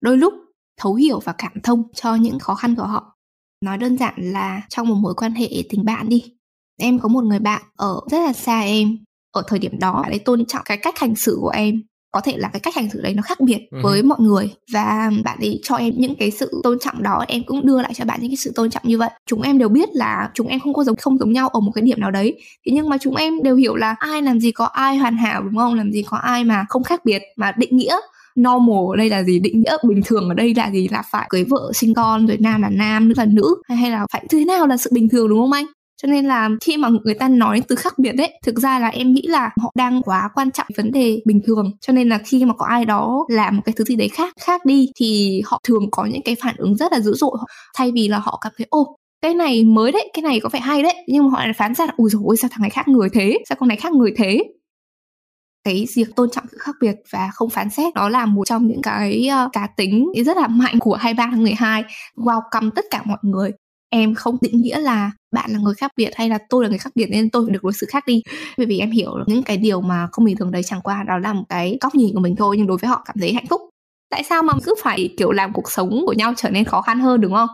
đôi lúc thấu hiểu và cảm thông cho những khó khăn của họ nói đơn giản là trong một mối quan hệ tình bạn đi em có một người bạn ở rất là xa em. Ở thời điểm đó bạn ấy tôn trọng cái cách hành xử của em. Có thể là cái cách hành xử đấy nó khác biệt uh-huh. với mọi người và bạn ấy cho em những cái sự tôn trọng đó em cũng đưa lại cho bạn những cái sự tôn trọng như vậy. Chúng em đều biết là chúng em không có giống không giống nhau ở một cái điểm nào đấy. Thế nhưng mà chúng em đều hiểu là ai làm gì có ai hoàn hảo đúng không? Làm gì có ai mà không khác biệt mà định nghĩa normal ở đây là gì? Định nghĩa bình thường ở đây là gì? Là phải cưới vợ sinh con rồi nam là nam nữ là nữ hay, hay là phải thế nào là sự bình thường đúng không anh? Cho nên là khi mà người ta nói từ khác biệt đấy thực ra là em nghĩ là họ đang quá quan trọng vấn đề bình thường. Cho nên là khi mà có ai đó làm một cái thứ gì đấy khác khác đi thì họ thường có những cái phản ứng rất là dữ dội. Thay vì là họ cảm thấy ô cái này mới đấy cái này có vẻ hay đấy. Nhưng mà họ lại phán ra là ui dồi sao thằng này khác người thế? Sao con này khác người thế? Cái việc tôn trọng sự khác biệt và không phán xét. Đó là một trong những cái uh, cá tính rất là mạnh của 23 tháng 12 welcome tất cả mọi người. Em không định nghĩa là bạn là người khác biệt hay là tôi là người khác biệt nên tôi phải được đối xử khác đi. Bởi vì em hiểu những cái điều mà không bình thường đấy chẳng qua đó là một cái góc nhìn của mình thôi nhưng đối với họ cảm thấy hạnh phúc. Tại sao mà cứ phải kiểu làm cuộc sống của nhau trở nên khó khăn hơn đúng không?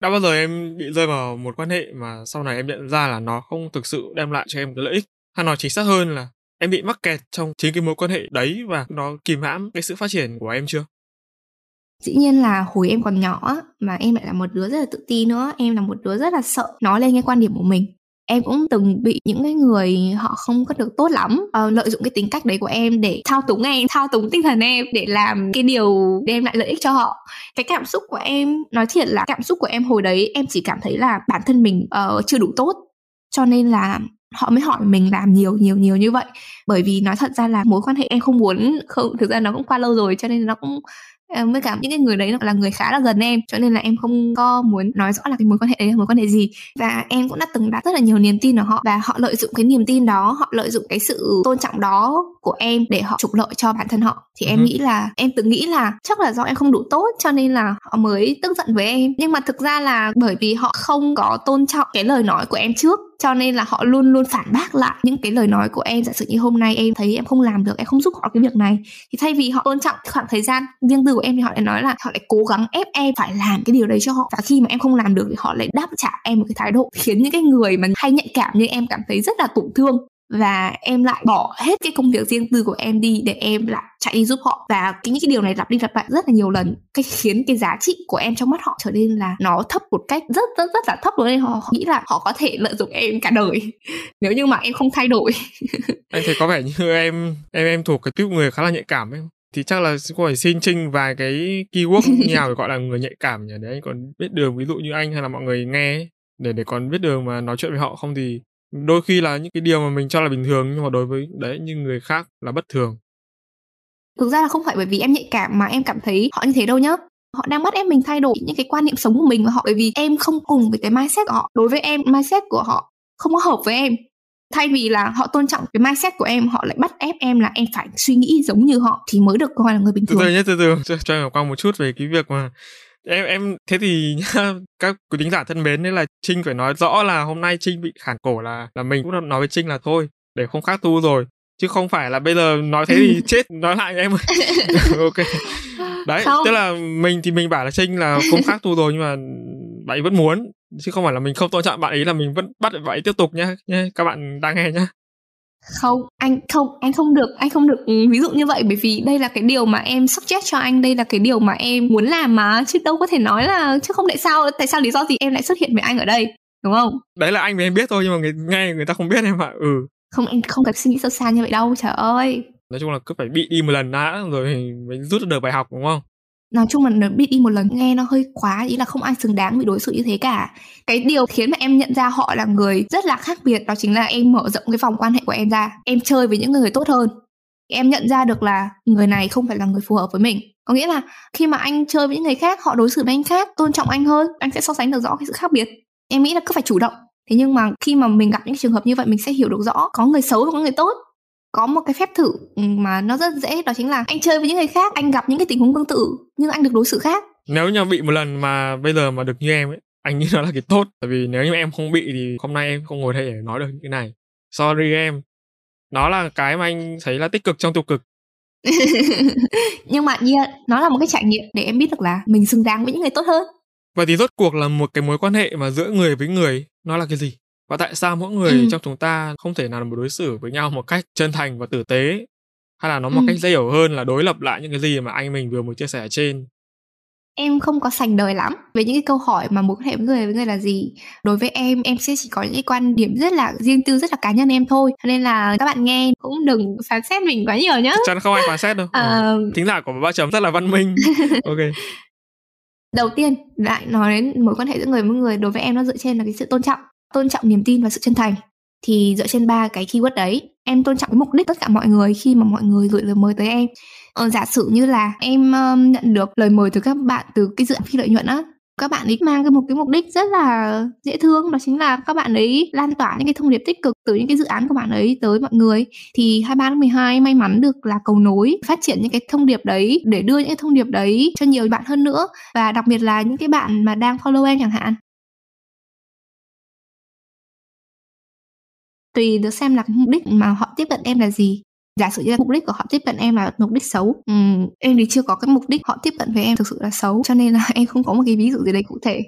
Đã bao giờ em bị rơi vào một quan hệ mà sau này em nhận ra là nó không thực sự đem lại cho em cái lợi ích hay nói chính xác hơn là em bị mắc kẹt trong chính cái mối quan hệ đấy và nó kìm hãm cái sự phát triển của em chưa?
Dĩ nhiên là hồi em còn nhỏ mà em lại là một đứa rất là tự ti nữa. Em là một đứa rất là sợ nói lên cái quan điểm của mình. Em cũng từng bị những cái người họ không có được tốt lắm. Uh, lợi dụng cái tính cách đấy của em để thao túng em thao túng tinh thần em để làm cái điều đem lại lợi ích cho họ. Cái cảm xúc của em nói thiệt là cảm xúc của em hồi đấy em chỉ cảm thấy là bản thân mình uh, chưa đủ tốt. Cho nên là họ mới hỏi mình làm nhiều nhiều nhiều như vậy. Bởi vì nói thật ra là mối quan hệ em không muốn không thực ra nó cũng qua lâu rồi cho nên nó cũng ờ, với cả những cái người đấy là người khá là gần em cho nên là em không có muốn nói rõ là cái mối quan hệ đấy là mối quan hệ gì. Và em cũng đã từng đặt rất là nhiều niềm tin ở họ và họ lợi dụng cái niềm tin đó họ lợi dụng cái sự tôn trọng đó của em để họ trục lợi cho bản thân họ. Thì em uh nghĩ là em từng nghĩ là chắc là do em không đủ tốt cho nên là họ mới tức giận với em. Nhưng mà thực ra là bởi vì họ không có tôn trọng cái lời nói của em trước cho nên là họ luôn luôn phản bác lại những cái lời nói của em. Giả sử như hôm nay em thấy em không làm được, em không giúp họ cái việc này, thì thay vì họ tôn trọng khoảng thời gian riêng tư của em thì họ lại nói là họ lại cố gắng ép em phải làm cái điều đấy cho họ. Và khi mà em không làm được thì họ lại đáp trả em một cái thái độ khiến những cái người mà hay nhạy cảm như em cảm thấy rất là tổn thương và em lại bỏ hết cái công việc riêng tư của em đi để em lại chạy đi giúp họ. Và cái những cái điều này lặp đi lặp lại rất là nhiều lần. Cái khiến cái giá trị của em trong mắt họ trở nên là nó thấp một cách rất rất rất là thấp luôn nên họ, họ nghĩ là họ có thể lợi dụng em cả đời. Nếu như mà em không thay đổi.
Anh thấy có vẻ như em em em thuộc cái tuyếp người khá là nhạy cảm ấy. Thì chắc là có phải xin trinh vài cái keyword như nào để gọi là người nhạy cảm nhỉ? Để anh còn biết đường ví dụ như anh hay là mọi người nghe ấy, để để còn biết đường mà nói chuyện với họ không thì đôi khi là những cái điều mà mình cho là bình thường nhưng mà đối với đấy như người khác là bất thường.
Thực ra là không phải bởi vì em nhạy cảm mà em cảm thấy họ như thế đâu nhá. Họ đang bắt em mình thay đổi những cái quan niệm sống của mình và họ bởi vì em không cùng với cái mindset của họ. Đối với em mindset của họ không có hợp với em. Thay vì là họ tôn trọng cái mindset của em họ lại bắt ép em là em phải suy nghĩ giống như họ thì mới được coi là người bình thường
từ từ nhé từ từ. Cho, cho em qua một chút về cái việc mà em em thế thì nhá các quý tính giả thân mến đấy là trinh phải nói rõ là hôm nay trinh bị khản cổ là là mình cũng nói với trinh là thôi để không khác tu rồi. Chứ không phải là bây giờ nói thế thì chết nói lại em ok. Đấy không. tức là mình thì mình bảo là trinh là không khác tu rồi nhưng mà bạn ấy vẫn muốn. Chứ không phải là mình không tôn trọng bạn ấy là mình vẫn bắt bạn ấy tiếp tục nhá nhé các bạn đang nghe nhá
không anh không anh không được anh không được ví dụ như vậy. Bởi vì đây là cái điều mà em suggest cho anh đây là cái điều mà em muốn làm mà chứ đâu có thể nói là chứ không tại sao tại sao lý do gì em lại xuất hiện với anh ở đây đúng không?
Đấy là anh với em biết thôi nhưng mà người nghe người ta không biết em ạ ừ.
Không anh không cần suy nghĩ sâu xa như vậy đâu trời ơi.
Nói chung là cứ phải bị đi một lần đã rồi mới rút được bài học đúng không
nói chung là nó bị đi một lần, nghe nó hơi quá, ý là không ai xứng đáng bị đối xử như thế cả. Cái điều khiến mà em nhận ra họ là người rất là khác biệt, đó chính là em mở rộng cái vòng quan hệ của em ra, em chơi với những người tốt hơn. Em nhận ra được là người này không phải là người phù hợp với mình. Có nghĩa là khi mà anh chơi với những người khác, họ đối xử với anh khác, tôn trọng anh hơn, anh sẽ so sánh được rõ cái sự khác biệt. Em nghĩ là cứ phải chủ động. Thế nhưng mà khi mà mình gặp những trường hợp như vậy, mình sẽ hiểu được rõ có người xấu và có người tốt có một cái phép thử ừ, mà nó rất dễ đó chính là anh chơi với những người khác anh gặp những cái tình huống tương tự nhưng anh được đối xử khác.
Nếu như bị một lần mà bây giờ mà được như em ấy anh nghĩ nó là cái tốt. Tại vì nếu như em không bị thì hôm nay em không ngồi đây để nói được những cái này. Sorry em. Nó là cái mà anh thấy là tích cực trong tiêu cực.
Nhưng mà yeah, nó là một cái trải nghiệm để em biết được là mình xứng đáng với những người tốt hơn.
Vậy thì rốt cuộc là một cái mối quan hệ mà giữa người với người nó là cái gì và tại sao mỗi người ừ. trong chúng ta không thể nào mà đối xử với nhau một cách chân thành và tử tế? Hay là nó một ừ. cách dễ hiểu hơn là đối lập lại những cái gì mà anh mình vừa mới chia sẻ ở trên?
Em không có sành đời lắm. Về những cái câu hỏi mà mối quan hệ với người với người là gì? Đối với em em sẽ chỉ có những cái quan điểm rất là riêng tư rất là cá nhân em thôi. Nên là các bạn nghe cũng đừng phán xét mình quá nhiều nhá.
Chắc chắn không ai phán xét đâu. À... thính giả của ba chấm rất là văn minh. Ok.
Đầu tiên lại nói đến mối quan hệ giữa người với người. Đối với em nó dựa trên là cái sự tôn trọng tôn trọng niềm tin và sự chân thành. Thì dựa trên ba cái keyword đấy em tôn trọng cái mục đích tất cả mọi người khi mà mọi người gửi lời mời tới em. Ờ, giả sử như là em um, nhận được lời mời từ các bạn từ cái dự án phi lợi nhuận á các bạn ấy mang cái một cái mục đích rất là dễ thương đó chính là các bạn ấy lan tỏa những cái thông điệp tích cực từ những cái dự án của bạn ấy tới mọi người. Thì 23 tháng 12 may mắn được là cầu nối phát triển những cái thông điệp đấy để đưa những cái thông điệp đấy cho nhiều bạn hơn nữa và đặc biệt là những cái bạn mà đang follow em chẳng hạn. Tùy được xem là mục đích mà họ tiếp cận em là gì. Giả sử như là mục đích của họ tiếp cận em là mục đích xấu ừ, em thì chưa có cái mục đích họ tiếp cận với em thực sự là xấu cho nên là em không có một cái ví dụ gì đấy cụ thể.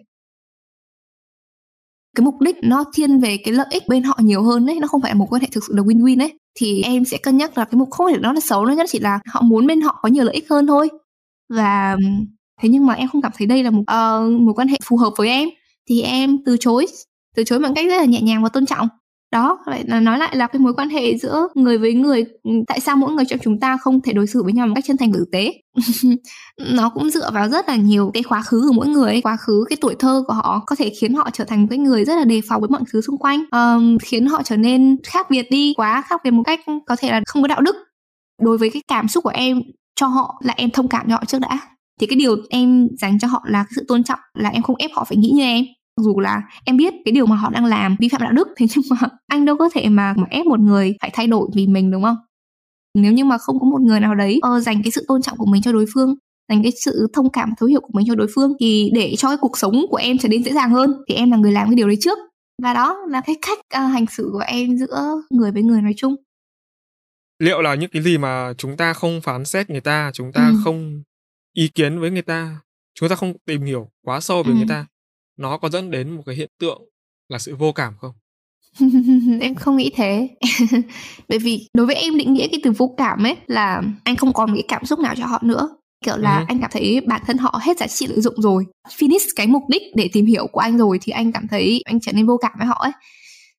Cái mục đích nó thiên về cái lợi ích bên họ nhiều hơn đấy nó không phải là một quan hệ thực sự là win win đấy thì em sẽ cân nhắc là cái mục không phải nó là xấu nó nhất chỉ là họ muốn bên họ có nhiều lợi ích hơn thôi. Và thế nhưng mà em không cảm thấy đây là một ờ, uh, một quan hệ phù hợp với em thì em từ chối từ chối bằng cách rất là nhẹ nhàng và tôn trọng đó vậy là nói lại là cái mối quan hệ giữa người với người ừ, tại sao mỗi người trong chúng ta không thể đối xử với nhau một cách chân thành và tử tế? Nó cũng dựa vào rất là nhiều cái quá khứ của mỗi người quá khứ cái tuổi thơ của họ có thể khiến họ trở thành một cái người rất là đề phòng với mọi thứ xung quanh um, khiến họ trở nên khác biệt đi quá khác biệt một cách có thể là không có đạo đức. Đối với cái cảm xúc của em cho họ là em thông cảm cho họ trước đã. Thì cái điều em dành cho họ là cái sự tôn trọng là em không ép họ phải nghĩ như em dù là em biết cái điều mà họ đang làm vi phạm đạo đức thế nhưng mà anh đâu có thể mà mà ép một người phải thay đổi vì mình đúng không nếu như mà không có một người nào đấy uh, dành cái sự tôn trọng của mình cho đối phương dành cái sự thông cảm thấu hiểu của mình cho đối phương thì để cho cái cuộc sống của em trở nên dễ dàng hơn thì em là người làm cái điều đấy trước và đó là cái cách uh, hành xử của em giữa người với người nói chung
liệu là những cái gì mà chúng ta không phán xét người ta chúng ta ừ. không ý kiến với người ta chúng ta không tìm hiểu quá sâu về ừ. người ta nó có dẫn đến một cái hiện tượng là sự vô cảm không?
Em không nghĩ thế. Bởi vì đối với em định nghĩa cái từ vô cảm ấy là anh không còn cái cảm xúc nào cho họ nữa. Kiểu là ừ. anh cảm thấy bản thân họ hết giá trị lợi dụng rồi. Finish cái mục đích để tìm hiểu của anh rồi thì anh cảm thấy anh trở nên vô cảm với họ ấy.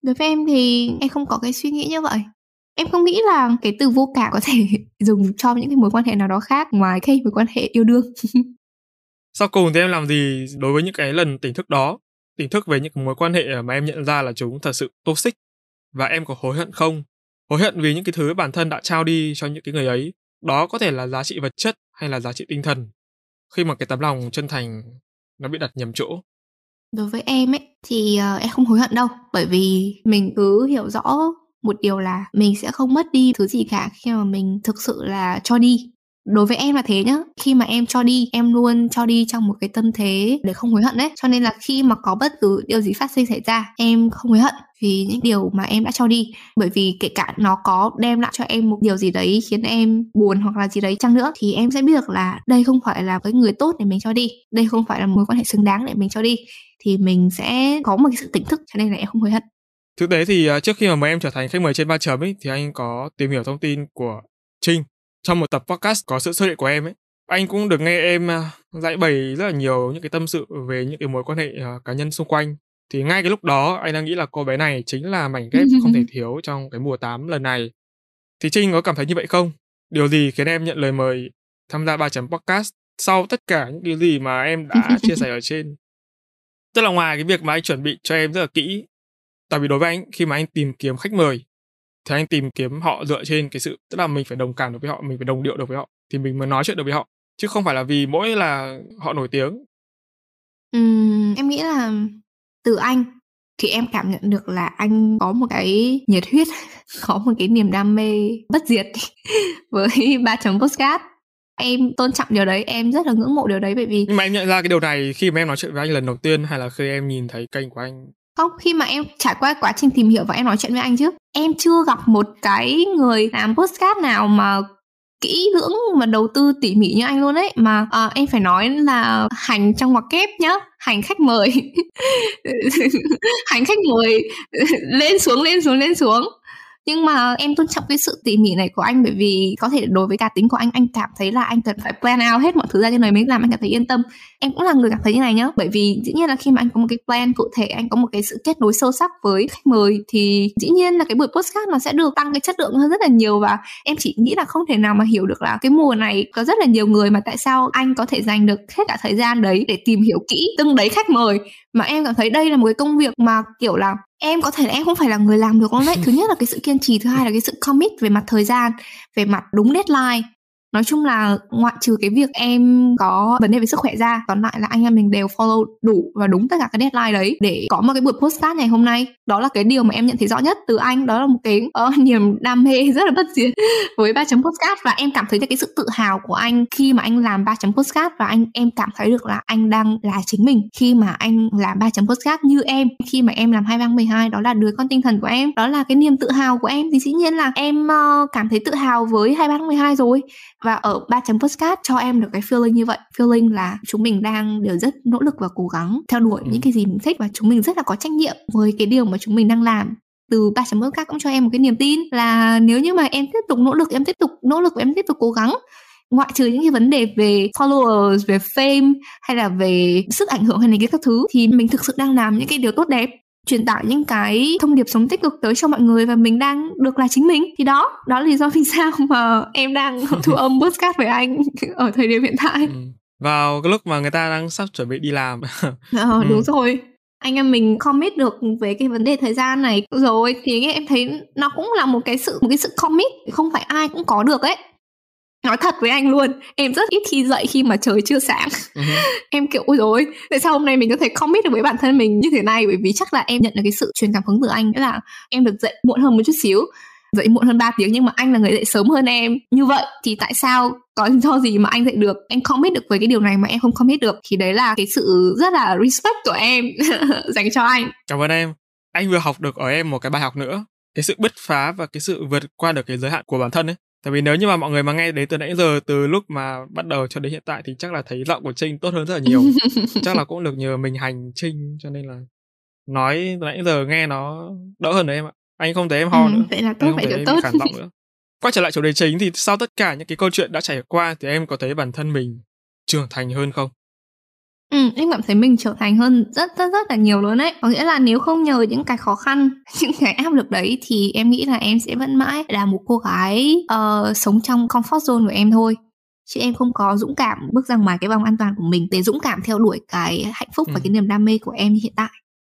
Đối với em thì em không có cái suy nghĩ như vậy. Em không nghĩ là cái từ vô cảm có thể dùng cho những cái mối quan hệ nào đó khác ngoài cái mối quan hệ yêu đương
sau cùng thì em làm gì đối với những cái lần tỉnh thức đó? Tỉnh thức về những mối quan hệ mà em nhận ra là chúng thật sự toxic và em có hối hận không? Hối hận vì những cái thứ bản thân đã trao đi cho những cái người ấy đó có thể là giá trị vật chất hay là giá trị tinh thần. Khi mà cái tấm lòng chân thành nó bị đặt nhầm chỗ.
Đối với em ấy thì uh, em không hối hận đâu bởi vì mình cứ hiểu rõ một điều là mình sẽ không mất đi thứ gì cả khi mà mình thực sự là cho đi đối với em là thế nhá, khi mà em cho đi, em luôn cho đi trong một cái tâm thế để không hối hận đấy. Cho nên là khi mà có bất cứ điều gì phát sinh xảy ra, em không hối hận vì những điều mà em đã cho đi. Bởi vì kể cả nó có đem lại cho em một điều gì đấy khiến em buồn hoặc là gì đấy chăng nữa, thì em sẽ biết được là đây không phải là cái người tốt để mình cho đi. Đây không phải là mối quan hệ xứng đáng để mình cho đi. Thì mình sẽ có một cái sự tỉnh thức, cho nên là em không hối hận.
Thực tế thì à, trước khi mà mời em trở thành khách mời trên ba chấm ấy thì anh có tìm hiểu thông tin của Trinh trong một tập podcast có sự xuất hiện của em ấy anh cũng được nghe em à, giải bày rất là nhiều những cái tâm sự về những cái mối quan hệ à, cá nhân xung quanh thì ngay cái lúc đó anh đang nghĩ là cô bé này chính là mảnh ghép không thể thiếu trong cái mùa 8 lần này thì Trinh có cảm thấy như vậy không? Điều gì khiến em nhận lời mời tham gia ba chấm podcast sau tất cả những cái gì mà em đã chia sẻ ở trên? Tức là ngoài cái việc mà anh chuẩn bị cho em rất là kỹ, tại vì đối với anh khi mà anh tìm kiếm khách mời thì anh tìm kiếm họ dựa trên cái sự tức là mình phải đồng cảm được với họ mình phải đồng điệu được với họ thì mình mới nói chuyện được với họ chứ không phải là vì mỗi là họ nổi tiếng.
Uhm, em nghĩ là từ anh thì em cảm nhận được là anh có một cái nhiệt huyết có một cái niềm đam mê bất diệt với ba chấm postcard. Em tôn trọng điều đấy em rất là ngưỡng mộ điều đấy bởi vì
nhưng mà em nhận ra cái điều này khi mà em nói chuyện với anh lần đầu tiên hay là khi em nhìn thấy kênh của anh
không khi mà em trải qua quá trình tìm hiểu và em nói chuyện với anh chứ em chưa gặp một cái người làm postcard nào mà kỹ lưỡng mà đầu tư tỉ mỉ như anh luôn ấy. Mà à, em phải nói là hành trong ngoặc kép nhá hành khách mời. Hành khách mời lên xuống lên xuống lên xuống nhưng mà em tôn trọng cái sự tỉ mỉ này của anh bởi vì có thể đối với cá tính của anh anh cảm thấy là anh cần phải plan out hết mọi thứ ra trên này mới làm, anh cảm thấy yên tâm. Em cũng là người cảm thấy như này nhá, bởi vì dĩ nhiên là khi mà anh có một cái plan cụ thể, anh có một cái sự kết nối sâu sắc với khách mời thì dĩ nhiên là cái buổi postcard nó sẽ được tăng cái chất lượng hơn rất là nhiều và em chỉ nghĩ là không thể nào mà hiểu được là cái mùa này có rất là nhiều người mà tại sao anh có thể dành được hết cả thời gian đấy để tìm hiểu kỹ từng đấy khách mời. Mà em cảm thấy đây là một cái công việc mà, kiểu là em có thể là em không phải là người làm được con đấy. Thứ nhất là cái sự kiên trì, thứ hai là cái sự commit về mặt thời gian, về mặt đúng deadline nói chung là ngoại trừ cái việc em có vấn đề về sức khỏe ra còn lại là anh em mình đều follow đủ và đúng tất cả cái deadline đấy để có một cái buổi postcard ngày hôm nay. Đó là cái điều mà em nhận thấy rõ nhất từ anh. Đó là một cái uh, niềm đam mê rất là bất diệt với ba chấm postcard và em cảm thấy được cái sự tự hào của anh khi mà anh làm ba chấm postcard và anh em cảm thấy được là anh đang là chính mình khi mà anh làm ba chấm postcard như em. Khi mà em làm hai băng 12 đó là đứa con tinh thần của em. Đó là cái niềm tự hào của em. Thì dĩ nhiên là em uh, cảm thấy tự hào với hai băng 12 rồi và ở ba chấm postcard cho em được cái feeling như vậy. Feeling là chúng mình đang đều rất nỗ lực và cố gắng theo đuổi ừ. những cái gì mình thích và chúng mình rất là có trách nhiệm với cái điều mà chúng mình đang làm. Từ ba chấm postcard cũng cho em một cái niềm tin là nếu như mà em tiếp tục nỗ lực em tiếp tục nỗ lực và em tiếp tục cố gắng ngoại trừ những cái vấn đề về followers về fame hay là về sức ảnh hưởng hay này cái các thứ thì mình thực sự đang làm những cái điều tốt đẹp truyền tải những cái thông điệp sống tích cực tới cho mọi người và mình đang được là chính mình. Thì đó đó là lý do vì sao mà em đang thu âm podcast với anh ở thời điểm hiện tại. Ừ.
vào cái lúc mà người ta đang sắp chuẩn bị đi làm.
Ờ, đúng ừ. rồi. Anh em mình commit được về cái vấn đề thời gian này. Rồi thì em thấy nó cũng là một cái sự một cái sự commit. Không phải ai cũng có được ấy nói thật với anh luôn em rất ít khi dậy khi mà trời chưa sáng. Uh-huh. em kiểu ôi rồi tại sao hôm nay mình có thể commit được với bản thân mình như thế này? Bởi vì chắc là em nhận được cái sự truyền cảm hứng từ anh nghĩa là em được dậy muộn hơn một chút xíu dậy muộn hơn 3 tiếng nhưng mà anh là người dậy sớm hơn em. Như vậy thì tại sao có lý do gì mà anh dậy được? Em commit được với cái điều này mà em không commit được. Thì đấy là cái sự rất là respect của em dành cho anh.
Cảm ơn em. Anh vừa học được ở em một cái bài học nữa. Cái sự bứt phá và cái sự vượt qua được cái giới hạn của bản thân ấy tại vì nếu như mà mọi người mà nghe đến từ nãy giờ từ lúc mà bắt đầu cho đến hiện tại thì chắc là thấy giọng của trinh tốt hơn rất là nhiều. Chắc là cũng được nhờ mình hành trinh cho nên là nói từ nãy giờ nghe nó đỡ hơn đấy em ạ. Anh không thấy em ho ừ, nữa.
vậy là tốt vậy là tốt.
giọng nữa. Quay trở lại chủ đề chính thì sau tất cả những cái câu chuyện đã trải qua thì em có thấy bản thân mình trưởng thành hơn không
Ừ, em cảm thấy mình trưởng thành hơn rất rất rất là nhiều luôn đấy. Có nghĩa là nếu không nhờ những cái khó khăn, những cái áp lực đấy thì em nghĩ là em sẽ vẫn mãi là một cô gái uh, sống trong comfort zone của em thôi. Chứ em không có dũng cảm bước ra ngoài cái vòng an toàn của mình để dũng cảm theo đuổi cái hạnh phúc ừ. và cái niềm đam mê của em hiện tại.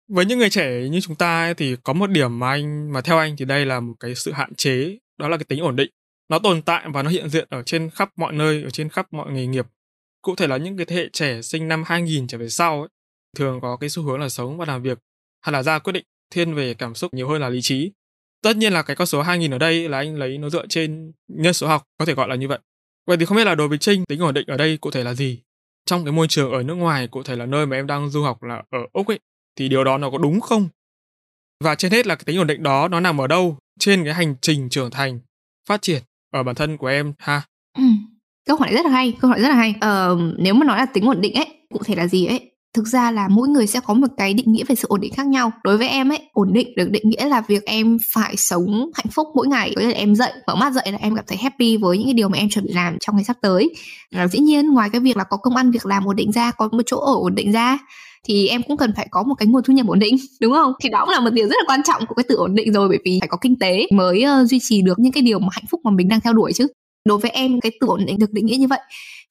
Với những người trẻ như chúng ta ấy, thì có một điểm mà anh mà theo anh thì đây là một cái sự hạn chế, đó là cái tính ổn định. Nó tồn tại và nó hiện diện ở trên khắp mọi nơi, ở trên khắp mọi nghề nghiệp Cụ thể là những cái thế hệ trẻ sinh năm 2000 trở về sau ấy, thường có cái xu hướng là sống và làm việc hay là ra quyết định thiên về cảm xúc nhiều hơn là lý trí. Tất nhiên là cái con số 2000 ở đây là anh lấy nó dựa trên nhân số học, có thể gọi là như vậy. Vậy thì không biết là đối với Trinh, tính ổn định ở đây cụ thể là gì? Trong cái môi trường ở nước ngoài, cụ thể là nơi mà em đang du học là ở Úc ấy, thì điều đó nó có đúng không? Và trên hết là cái tính ổn định đó nó nằm ở đâu trên cái hành trình trưởng thành, phát triển ở bản thân của em ha?
Câu hỏi này rất là hay câu hỏi rất là hay. Ờ, nếu mà nói là tính ổn định ấy cụ thể là gì ấy? Thực ra là mỗi người sẽ có một cái định nghĩa về sự ổn định khác nhau. Đối với em ấy ổn định được định nghĩa là việc em phải sống hạnh phúc mỗi ngày. Có nghĩa là em dậy mở mắt dậy là em cảm thấy happy với những cái điều mà em chuẩn bị làm trong ngày sắp tới. Là dĩ nhiên ngoài cái việc là có công ăn việc làm ổn định ra có một chỗ ở ổn định ra thì em cũng cần phải có một cái nguồn thu nhập ổn định đúng không? Thì đó cũng là một điều rất là quan trọng của cái từ ổn định rồi bởi vì phải có kinh tế mới uh, duy trì được những cái điều mà hạnh phúc mà mình đang theo đuổi chứ đối với em, cái tưởng định, được định nghĩa như vậy.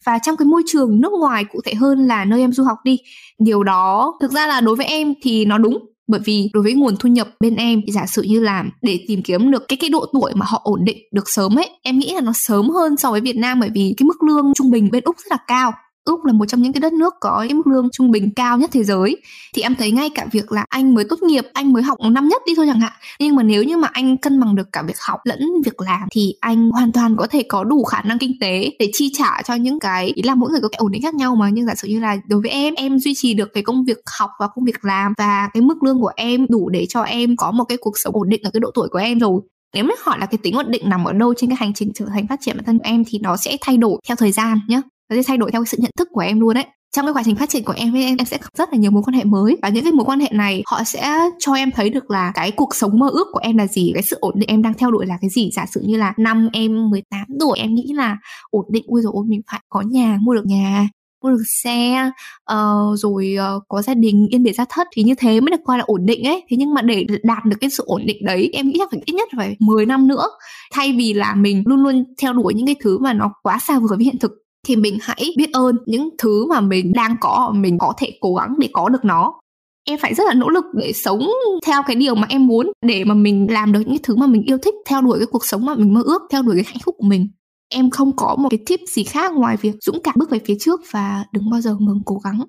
Và trong cái môi trường nước ngoài cụ thể hơn là nơi em du học đi, điều đó thực ra là đối với em thì nó đúng. Bởi vì đối với nguồn thu nhập bên em, giả sử như làm để tìm kiếm được cái cái độ tuổi mà họ ổn định được sớm ấy, em nghĩ là nó sớm hơn so với Việt Nam bởi vì cái mức lương trung bình bên Úc rất là cao. Úc là một trong những cái đất nước có cái mức lương trung bình cao nhất thế giới. Thì em thấy ngay cả việc là anh mới tốt nghiệp, anh mới học năm nhất đi thôi chẳng hạn. Nhưng mà nếu như mà anh cân bằng được cả việc học lẫn việc làm thì anh hoàn toàn có thể có đủ khả năng kinh tế để chi trả cho những cái, ý là mỗi người có cái ổn định khác nhau mà. Nhưng giả sử như là đối với em em duy trì được cái công việc học và công việc làm và cái mức lương của em đủ để cho em có một cái cuộc sống ổn định ở cái độ tuổi của em rồi. Nếu mà hỏi là cái tính ổn định nằm ở đâu trên cái hành trình trở thành phát triển bản thân của em thì nó sẽ thay đổi theo thời gian nhé nó sẽ thay đổi theo cái sự nhận thức của em luôn đấy trong cái quá trình phát triển của em với em em sẽ rất là nhiều mối quan hệ mới. Và những cái mối quan hệ này họ sẽ cho em thấy được là cái cuộc sống mơ ước của em là gì cái sự ổn định em đang theo đuổi là cái gì. Giả sử như là năm em 18 tuổi em nghĩ là ổn định ui rồi mình phải có nhà mua được nhà mua được xe uh, rồi uh, có gia đình yên biệt gia thất thì như thế mới được coi là ổn định ấy. Thế nhưng mà để đạt được cái sự ổn định đấy em nghĩ là phải ít nhất phải 10 năm nữa. Thay vì là mình luôn luôn theo đuổi những cái thứ mà nó quá xa vời với hiện thực thì mình hãy biết ơn những thứ mà mình đang có mình có thể cố gắng để có được nó. Em phải rất là nỗ lực để sống theo cái điều mà em muốn để mà mình làm được những thứ mà mình yêu thích theo đuổi cái cuộc sống mà mình mơ ước theo đuổi cái hạnh phúc của mình. Em không có một cái tip gì khác ngoài việc dũng cảm bước về phía trước và đừng bao giờ ngừng cố gắng.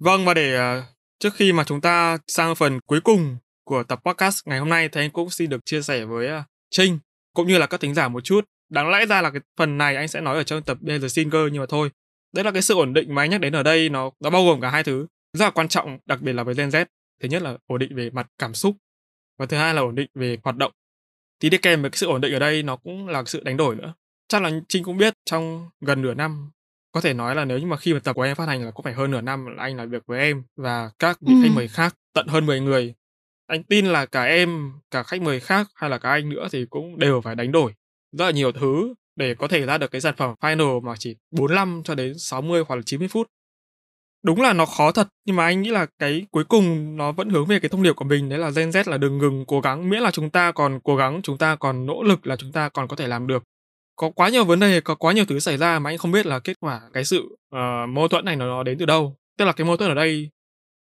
Vâng và để uh, trước khi mà chúng ta sang phần cuối cùng của tập podcast ngày hôm nay thì anh cũng xin được chia sẻ với uh, Trinh cũng như là các thính giả một chút đáng lẽ ra là cái phần này anh sẽ nói ở trong tập Be the Singer nhưng mà thôi. Đấy là cái sự ổn định mà anh nhắc đến ở đây nó nó bao gồm cả hai thứ. Rất là quan trọng đặc biệt là với Gen Z. Thứ nhất là ổn định về mặt cảm xúc và thứ hai là ổn định về hoạt động. Thì đi kèm với cái sự ổn định ở đây nó cũng là sự đánh đổi nữa. Chắc là trinh cũng biết trong gần nửa năm có thể nói là nếu như mà khi mà tập của em phát hành là cũng phải hơn nửa năm là anh làm việc với em và các vị ừ. khách mời khác tận hơn 10 người. Anh tin là cả em cả khách mời khác hay là cả anh nữa thì cũng đều phải đánh đổi rất là nhiều thứ để có thể ra được cái sản phẩm final mà chỉ 45 cho đến 60 hoặc là 90 phút. Đúng là nó khó thật, nhưng mà anh nghĩ là cái cuối cùng nó vẫn hướng về cái thông điệp của mình đấy là Gen Z là đừng ngừng cố gắng, miễn là chúng ta còn cố gắng, chúng ta còn nỗ lực là chúng ta còn có thể làm được. Có quá nhiều vấn đề, có quá nhiều thứ xảy ra mà anh không biết là kết quả cái sự uh, mâu thuẫn này nó, nó đến từ đâu. Tức là cái mâu thuẫn ở đây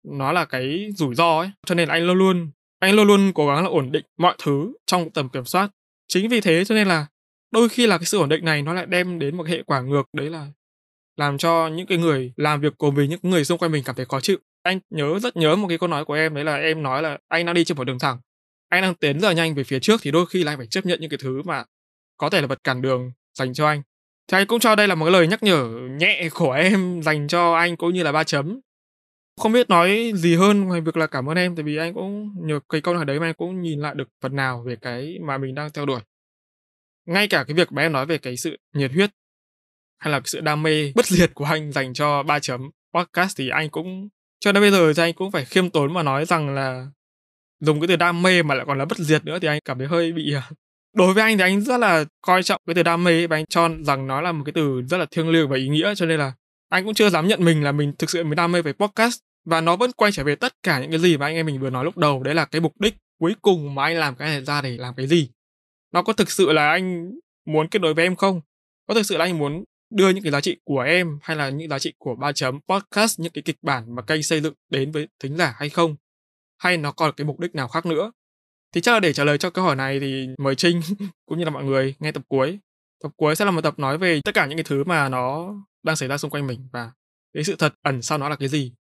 nó là cái rủi ro ấy, cho nên là anh luôn luôn anh luôn luôn cố gắng là ổn định mọi thứ trong tầm kiểm soát. Chính vì thế cho nên là đôi khi là cái sự ổn định này nó lại đem đến một hệ quả ngược, đấy là làm cho những cái người làm việc cùng với những người xung quanh mình cảm thấy khó chịu. Anh nhớ rất nhớ một cái câu nói của em, đấy là em nói là anh đang đi trên một đường thẳng, anh đang tiến rất là nhanh về phía trước thì đôi khi là anh phải chấp nhận những cái thứ mà có thể là vật cản đường dành cho anh. Thì anh cũng cho đây là một cái lời nhắc nhở nhẹ của em dành cho anh cũng như là ba chấm. Không biết nói gì hơn ngoài việc là cảm ơn em, tại vì anh cũng nhờ cái câu nói đấy mà anh cũng nhìn lại được phần nào về cái mà mình đang theo đuổi ngay cả cái việc bé nói về cái sự nhiệt huyết, hay là cái sự đam mê bất diệt của anh dành cho ba chấm podcast thì anh cũng, cho đến bây giờ thì anh cũng phải khiêm tốn mà nói rằng là dùng cái từ đam mê mà lại còn là bất diệt nữa thì anh cảm thấy hơi bị à, đối với anh thì anh rất là coi trọng cái từ đam mê và anh cho rằng nó là một cái từ rất là thiêng liêng và ý nghĩa, cho nên là anh cũng chưa dám nhận mình là mình thực sự mình đam mê về podcast và nó vẫn quay trở về tất cả những cái gì mà anh em mình vừa nói lúc đầu. Đấy là cái mục đích cuối cùng mà anh làm cái này ra để làm cái gì nó có thực sự là anh muốn kết nối với em không? Có thực sự là anh muốn đưa những cái giá trị của em hay là những giá trị của ba chấm podcast, những cái kịch bản mà kênh xây dựng đến với thính giả hay không? Hay nó còn cái mục đích nào khác nữa? Thì chắc là để trả lời cho câu hỏi này thì mời Trinh cũng như là mọi người nghe tập cuối. Tập cuối sẽ là một tập nói về tất cả những cái thứ mà nó đang xảy ra xung quanh mình và cái sự thật ẩn sau nó là cái gì.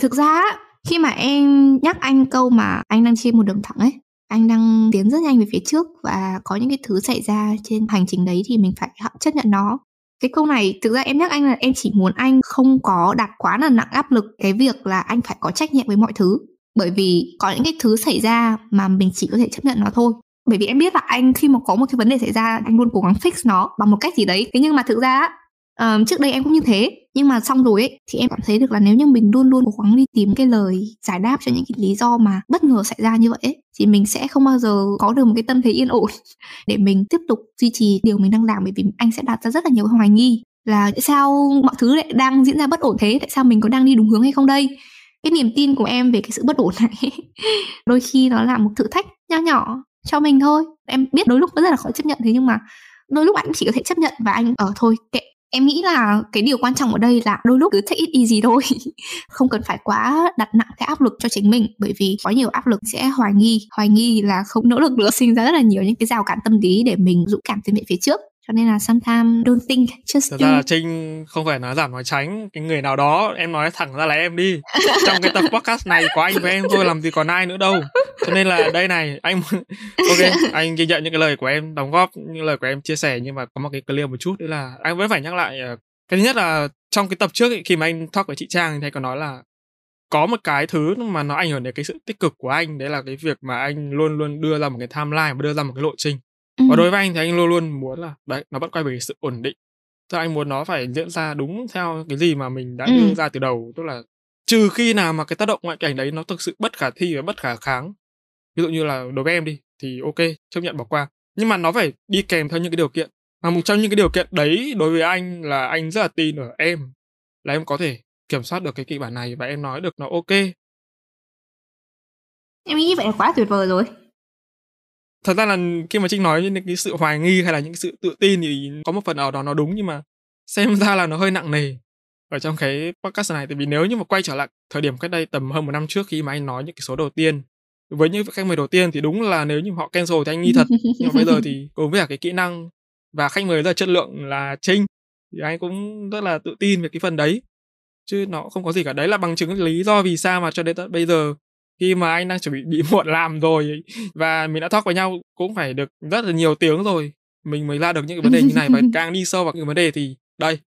Thực ra khi mà em nhắc anh câu mà anh đang trên một đường thẳng ấy anh đang tiến rất nhanh về phía trước và có những cái thứ xảy ra trên hành trình đấy thì mình phải chấp nhận nó. Cái câu này, thực ra em nhắc anh là em chỉ muốn anh không có đặt quá là nặng áp lực cái việc là anh phải có trách nhiệm với mọi thứ. Bởi vì có những cái thứ xảy ra mà mình chỉ có thể chấp nhận nó thôi. Bởi vì em biết là anh khi mà có một cái vấn đề xảy ra, anh luôn cố gắng fix nó bằng một cách gì đấy. Thế nhưng mà thực ra um, trước đây em cũng như thế. Nhưng mà xong rồi ấy thì em cảm thấy được là nếu như mình luôn luôn cố gắng đi tìm cái lời giải đáp cho những cái lý do mà bất ngờ xảy ra như vậy ấy, thì mình sẽ không bao giờ có được một cái tâm thế yên ổn để mình tiếp tục duy trì điều mình đang làm. Bởi vì anh sẽ đặt ra rất là nhiều hoài nghi là tại sao mọi thứ lại đang diễn ra bất ổn thế? Tại sao mình có đang đi đúng hướng hay không đây? Cái niềm tin của em về cái sự bất ổn này đôi khi nó là một thử thách nho nhỏ cho mình thôi. Em biết đôi lúc nó rất là khó chấp nhận thế nhưng mà đôi lúc anh chỉ có thể chấp nhận và anh ở thôi kệ em nghĩ là cái điều quan trọng ở đây là đôi lúc cứ take it easy thôi. Không cần phải quá đặt nặng cái áp lực cho chính mình, bởi vì có nhiều áp lực sẽ hoài nghi. Hoài nghi là không nỗ lực nữa sinh ra rất là nhiều những cái rào cản tâm lý để mình dũng cảm tiến về phía trước cho nên là sometimes don't think just
Thật
do.
ra là Trinh không phải nói giảm nói tránh. Cái người nào đó em nói thẳng ra là em đi. Trong cái tập podcast này có anh với em thôi làm gì còn ai nữa đâu. Cho nên là đây này anh ok anh ghi nhận những cái lời của em đóng góp những lời của em chia sẻ nhưng mà có một cái clear một chút đấy là anh vẫn phải nhắc lại ờ, cái thứ nhất là trong cái tập trước ấy, khi mà anh talk với chị Trang thì có nói là có một cái thứ mà nó ảnh hưởng đến cái sự tích cực của anh. Đấy là cái việc mà anh luôn luôn đưa ra một cái timeline và đưa ra một cái lộ trình Ừ. và đối với anh thì anh luôn luôn muốn là đấy nó vẫn quay về sự ổn định. Tức anh muốn nó phải diễn ra đúng theo cái gì mà mình đã ừ. đưa ra từ đầu. Tức là trừ khi nào mà cái tác động ngoại cảnh đấy nó thực sự bất khả thi và bất khả kháng. Ví dụ như là đối với em đi thì ok chấp nhận bỏ qua. Nhưng mà nó phải đi kèm theo những cái điều kiện. Mà một trong những cái điều kiện đấy đối với anh là anh rất là tin ở em là em có thể kiểm soát được cái kịch bản này và em nói được nó ok.
Em nghĩ vậy là quá tuyệt vời rồi
thật ra là khi mà trinh nói những cái sự hoài nghi hay là những cái sự tự tin thì có một phần nào đó nó đúng nhưng mà xem ra là nó hơi nặng nề ở trong cái podcast này. Tại vì nếu như mà quay trở lại thời điểm cách đây tầm hơn một năm trước khi mà anh nói những cái số đầu tiên với những khách mời đầu tiên thì đúng là nếu như họ cancel thì anh nghi thật. Nhưng mà bây giờ thì cùng với cả cái kỹ năng và khách mời rất là chất lượng là trinh thì anh cũng rất là tự tin về cái phần đấy chứ nó không có gì cả. Đấy là bằng chứng lý do vì sao mà cho đến tận bây giờ khi mà anh đang chuẩn bị bị muộn làm rồi và mình đã talk với nhau cũng phải được rất là nhiều tiếng rồi mình mới ra được những cái vấn đề như này. Và càng đi sâu vào những vấn đề thì đây.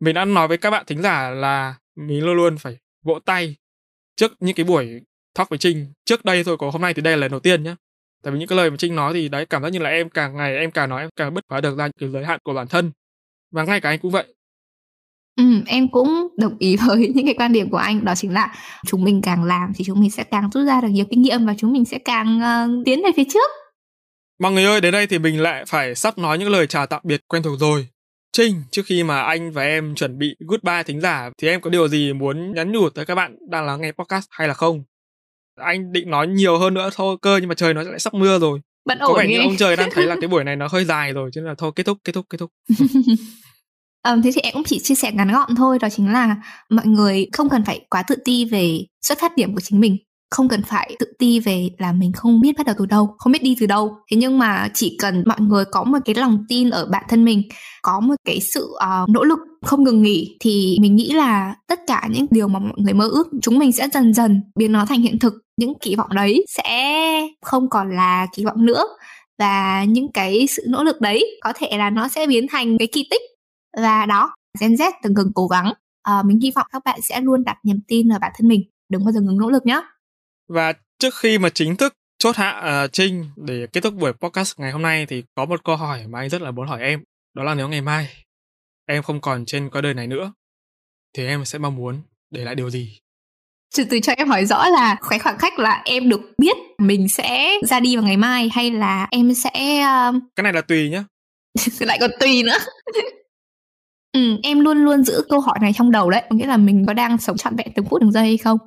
Mình đã nói với các bạn thính giả là mình luôn luôn phải vỗ tay trước những cái buổi talk với Trinh. Trước đây thôi có hôm nay thì đây là lần đầu tiên nhé tại vì những cái lời mà Trinh nói thì đấy cảm giác như là em càng ngày em càng nói em càng bứt phá được ra những cái giới hạn của bản thân. Và ngay cả anh cũng vậy
Ừ, em cũng đồng ý với những cái quan điểm của anh đó chính là chúng mình càng làm thì chúng mình sẽ càng rút ra được nhiều kinh nghiệm và chúng mình sẽ càng uh, tiến về phía trước.
Mọi người ơi, đến đây thì mình lại phải sắp nói những lời chào tạm biệt quen thuộc rồi. Trinh, trước khi mà anh và em chuẩn bị goodbye thính giả thì em có điều gì muốn nhắn nhủ tới các bạn đang lắng nghe podcast hay là không? Anh định nói nhiều hơn nữa thôi cơ nhưng mà trời nó lại sắp mưa rồi.
Bận
có vẻ như ông trời đang thấy là cái buổi này nó hơi dài rồi cho nên là thôi kết thúc kết thúc kết thúc.
Um, thế thì em cũng chỉ chia sẻ ngắn gọn thôi đó chính là mọi người không cần phải quá tự ti về xuất phát điểm của chính mình không cần phải tự ti về là mình không biết bắt đầu từ đâu không biết đi từ đâu. Thế nhưng mà chỉ cần mọi người có một cái lòng tin ở bản thân mình có một cái sự uh, nỗ lực không ngừng nghỉ thì mình nghĩ là tất cả những điều mà mọi người mơ ước chúng mình sẽ dần dần biến nó thành hiện thực. Những kỳ vọng đấy sẽ không còn là kỳ vọng nữa và những cái sự nỗ lực đấy có thể là nó sẽ biến thành cái kỳ tích và đó Gen Z từng ngừng cố gắng. À, mình hy vọng các bạn sẽ luôn đặt niềm tin ở bản thân mình đừng bao giờ ngừng nỗ lực nhé
và trước khi mà chính thức chốt hạ uh, Trinh để kết thúc buổi podcast ngày hôm nay thì có một câu hỏi mà anh rất là muốn hỏi em. Đó là nếu ngày mai em không còn trên cõi đời này nữa thì em sẽ mong muốn để lại điều gì?
Từ từ cho em hỏi rõ là cái khoảng cách là em được biết mình sẽ ra đi vào ngày mai hay là em sẽ uh...
cái này là tùy nhá.
Lại còn tùy nữa ừ, em luôn luôn giữ câu hỏi này trong đầu đấy. Có nghĩa là mình có đang sống trọn vẹn từng phút từng giây hay không?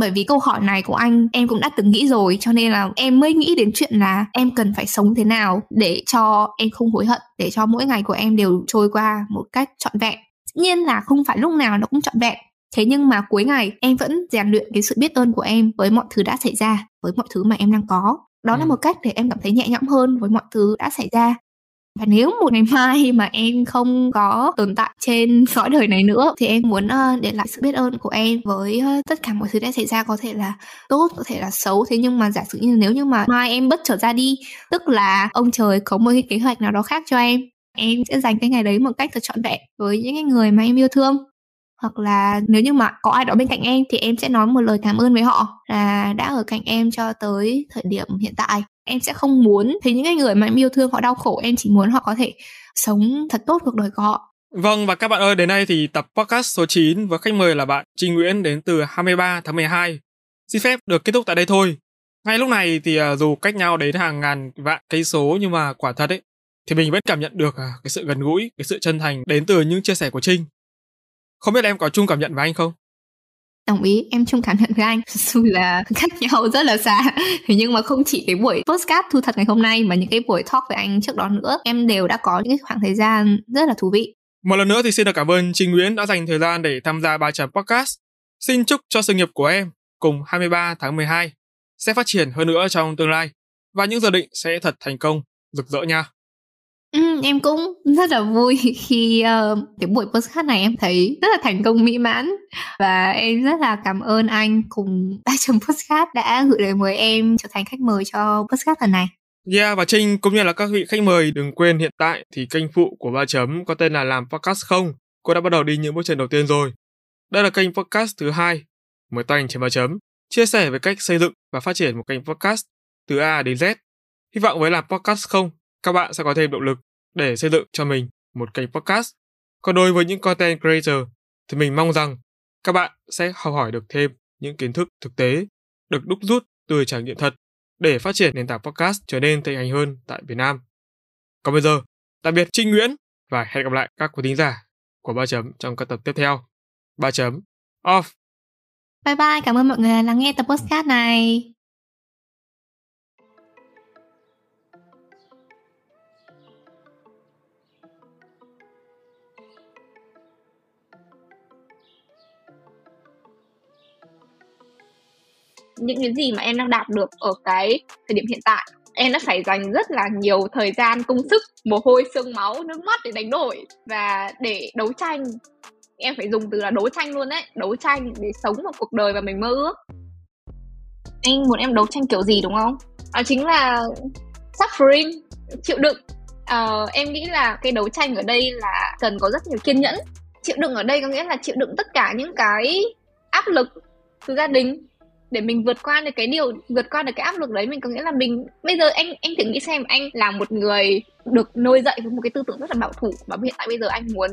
Bởi vì câu hỏi này của anh em cũng đã từng nghĩ rồi cho nên là em mới nghĩ đến chuyện là em cần phải sống thế nào để cho em không hối hận để cho mỗi ngày của em đều trôi qua một cách trọn vẹn. Tất nhiên là không phải lúc nào nó cũng trọn vẹn. Thế nhưng mà cuối ngày em vẫn rèn luyện cái sự biết ơn của em với mọi thứ đã xảy ra với mọi thứ mà em đang có. Đó ừ. là một cách để em cảm thấy nhẹ nhõm hơn với mọi thứ đã xảy ra và nếu một ngày mai mà em không có tồn tại trên cõi đời này nữa thì em muốn uh, để lại sự biết ơn của em với uh, tất cả mọi thứ đã xảy ra có thể là tốt có thể là xấu. Thế nhưng mà giả sử như nếu như mà mai em bất chợt ra đi tức là ông trời có một cái kế hoạch nào đó khác cho em em sẽ dành cái ngày đấy một cách thật trọn vẹn với những cái người mà em yêu thương. Hoặc là nếu như mà có ai đó bên cạnh em thì em sẽ nói một lời cảm ơn với họ là đã ở cạnh em cho tới thời điểm hiện tại em sẽ không muốn thấy những cái người mà em yêu thương họ đau khổ em chỉ muốn họ có thể sống thật tốt cuộc đời của họ
Vâng và các bạn ơi, đến đây thì tập podcast số 9 với khách mời là bạn Trinh Nguyễn đến từ 23 tháng 12. Xin phép được kết thúc tại đây thôi. Ngay lúc này thì à, dù cách nhau đến hàng ngàn vạn cây số nhưng mà quả thật ấy thì mình vẫn cảm nhận được à, cái sự gần gũi, cái sự chân thành đến từ những chia sẻ của Trinh. Không biết em có chung cảm nhận với anh không?
Đồng ý, em chung cảm nhận với anh. Dù là cách nhau rất là xa. Thế nhưng mà không chỉ cái buổi postcard thu thật ngày hôm nay, mà những cái buổi talk với anh trước đó nữa, em đều đã có những khoảng thời gian rất là thú vị.
Một lần nữa thì xin được cảm ơn Trinh Nguyễn đã dành thời gian để tham gia ba chấm podcast. Xin chúc cho sự nghiệp của em cùng 23 tháng 12 sẽ phát triển hơn nữa trong tương lai. Và những dự định sẽ thật thành công, rực rỡ nha.
Ừ, em cũng rất là vui khi uh, cái buổi podcast này em thấy rất là thành công mỹ mãn và em rất là cảm ơn anh cùng ba chấm podcast đã gửi lời mời em trở thành khách mời cho podcast lần này.
Yeah và Trinh cũng như là các vị khách mời đừng quên hiện tại thì kênh phụ của ba chấm có tên là làm podcast không cô đã bắt đầu đi những bước chân đầu tiên rồi. Đây là kênh podcast thứ hai mới tay trên ba chấm chia sẻ về cách xây dựng và phát triển một kênh podcast từ A đến Z. Hy vọng với làm podcast không các bạn sẽ có thêm động lực để xây dựng cho mình một kênh podcast. Còn đối với những content creator thì mình mong rằng các bạn sẽ học hỏi được thêm những kiến thức thực tế được đúc rút từ trải nghiệm thật để phát triển nền tảng podcast trở nên thịnh hành hơn tại Việt Nam. Còn bây giờ, tạm biệt Trinh Nguyễn và hẹn gặp lại các quý thính giả của ba chấm trong các tập tiếp theo. ba chấm off.
Bye bye, cảm ơn mọi người đã lắng nghe tập podcast này. Những cái gì mà em đang đạt được ở cái thời điểm hiện tại. Em đã phải dành rất là nhiều thời gian công sức mồ hôi xương máu nước mắt để đánh đổi. Và để đấu tranh em phải dùng từ là đấu tranh luôn đấy. Đấu tranh để sống một cuộc đời mà mình mơ ước. Anh muốn em đấu tranh kiểu gì đúng không? Đó chính là suffering chịu đựng. Uh, em nghĩ là cái đấu tranh ở đây là cần có rất nhiều kiên nhẫn. Chịu đựng ở đây có nghĩa là chịu đựng tất cả những cái áp lực từ gia đình để mình vượt qua được cái điều, vượt qua được cái áp lực đấy, mình có nghĩa là mình, bây giờ anh anh thử nghĩ xem, anh là một người được nuôi dạy với một cái tư tưởng rất là bảo thủ và hiện tại bây giờ anh muốn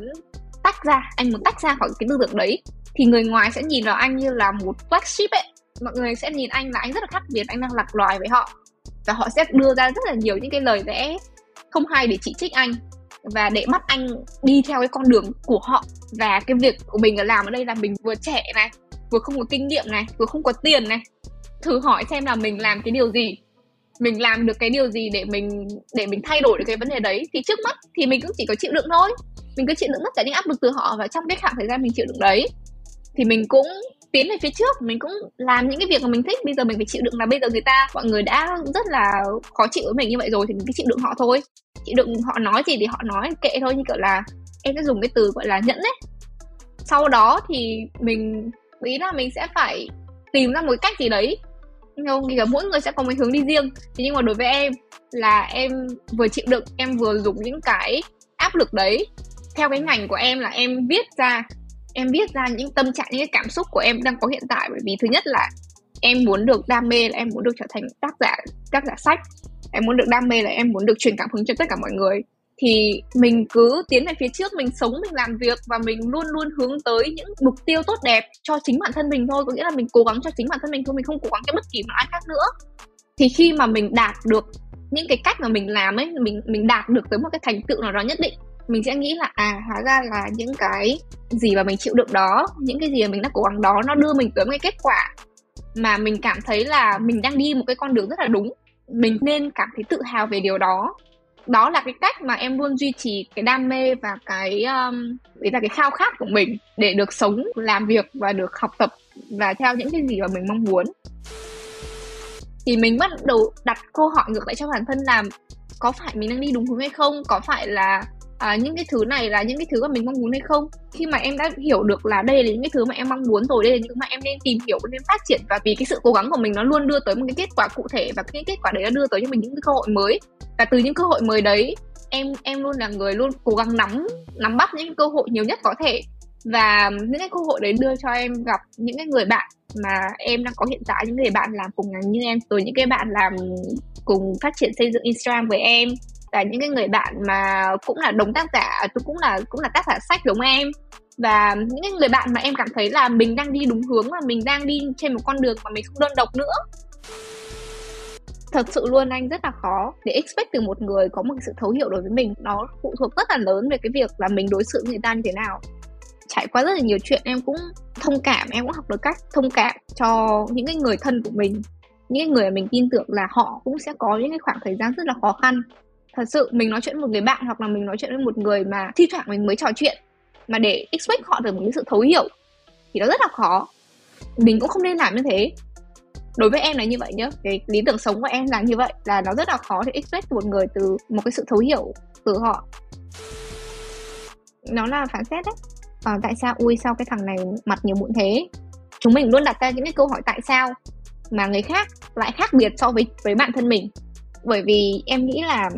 tách ra, anh muốn tách ra khỏi cái tư tưởng đấy, thì người ngoài sẽ nhìn vào anh như là một flagship ấy. Mọi người sẽ nhìn anh là anh rất là khác biệt, anh đang lạc loài với họ. Và họ sẽ đưa ra rất là nhiều những cái lời lẽ không hay để chỉ trích anh và để bắt anh đi theo cái con đường của họ. Và cái việc của mình làm ở đây là mình vừa trẻ này vừa không có kinh nghiệm này, vừa không có tiền này, thử hỏi xem là mình làm cái điều gì, mình làm được cái điều gì để mình để mình thay đổi được cái vấn đề đấy. Thì trước mắt thì mình cũng chỉ có chịu đựng thôi. Mình cứ chịu đựng tất cả những áp lực từ họ và trong cái khoảng thời gian mình chịu đựng đấy, thì mình cũng tiến về phía trước, mình cũng làm những cái việc mà mình thích. Bây giờ mình phải chịu đựng là bây giờ người ta, mọi người đã rất là khó chịu với mình như vậy rồi thì mình cứ chịu đựng họ thôi. Chịu đựng họ nói gì thì họ nói, kệ thôi, như kiểu là em sẽ dùng cái từ gọi là nhẫn đấy. Sau đó thì mình ý là mình sẽ phải tìm ra một cách gì đấy. Không thì cả mỗi người sẽ có một hướng đi riêng. Thế nhưng mà đối với em là em vừa chịu đựng, em vừa dùng những cái áp lực đấy. Theo cái ngành của em là em viết ra, em viết ra những tâm trạng, những cái cảm xúc của em đang có hiện tại. Bởi vì thứ nhất là em muốn được đam mê là em muốn được trở thành tác giả tác giả sách. Em muốn được đam mê là em muốn được truyền cảm hứng cho tất cả mọi người thì mình cứ tiến về phía trước, mình sống, mình làm việc và mình luôn luôn hướng tới những mục tiêu tốt đẹp cho chính bản thân mình thôi. Có nghĩa là mình cố gắng cho chính bản thân mình thôi, mình không cố gắng cho bất kỳ một ai khác nữa. Thì khi mà mình đạt được những cái cách mà mình làm ấy, mình mình đạt được tới một cái thành tựu nào đó nhất định, mình sẽ nghĩ là à hóa ra là những cái gì mà mình chịu đựng đó, những cái gì mà mình đã cố gắng đó, nó đưa mình tới một cái kết quả mà mình cảm thấy là mình đang đi một cái con đường rất là đúng. Mình nên cảm thấy tự hào về điều đó đó là cái cách mà em luôn duy trì cái đam mê và cái um, đấy là cái khao khát của mình để được sống làm việc và được học tập và theo những cái gì mà mình mong muốn. Thì mình bắt đầu đặt câu hỏi ngược lại cho bản thân là có phải mình đang đi đúng hướng hay không? Có phải là à, những cái thứ này là những cái thứ mà mình mong muốn hay không? Khi mà em đã hiểu được là đây là những cái thứ mà em mong muốn rồi đây là những thứ mà em nên tìm hiểu nên phát triển và vì cái sự cố gắng của mình nó luôn đưa tới một cái kết quả cụ thể và cái kết quả đấy đã đưa tới cho mình những cái cơ hội mới. Và từ những cơ hội mới đấy em em luôn là người luôn cố gắng nắm nắm bắt những cơ hội nhiều nhất có thể. Và những cái cơ hội đấy đưa cho em gặp những cái người bạn mà em đang có hiện tại những người bạn làm cùng ngành như em rồi những cái bạn làm cùng phát triển xây dựng Instagram với em và những cái người bạn mà cũng là đồng tác giả à, tôi cũng là cũng là tác giả sách giống em. Và những cái người bạn mà em cảm thấy là mình đang đi đúng hướng và mình đang đi trên một con đường mà mình không đơn độc nữa. Thật sự luôn, anh rất là khó để expect từ một người có một sự thấu hiểu đối với mình. Nó phụ thuộc rất là lớn về cái việc là mình đối xử với người ta như thế nào. Trải qua rất là nhiều chuyện, em cũng thông cảm, em cũng học được cách thông cảm cho những cái người thân của mình. Những cái người mà mình tin tưởng là họ cũng sẽ có những cái khoảng thời gian rất là khó khăn thật sự mình nói chuyện với một người bạn hoặc là mình nói chuyện với một người mà thi thoảng mình mới trò chuyện mà để expect họ được một cái sự thấu hiểu thì nó rất là khó. Mình cũng không nên làm như thế. Đối với em là như vậy nhá. Cái lý tưởng sống của em là như vậy là nó rất là khó để expect một người từ một cái sự thấu hiểu từ họ. Nó là phán xét đấy. À, tại sao? Ui sao cái thằng này mặt nhiều mụn thế? Chúng mình luôn đặt ra những cái câu hỏi tại sao mà người khác lại khác biệt so với với bản thân mình. Bởi vì em nghĩ là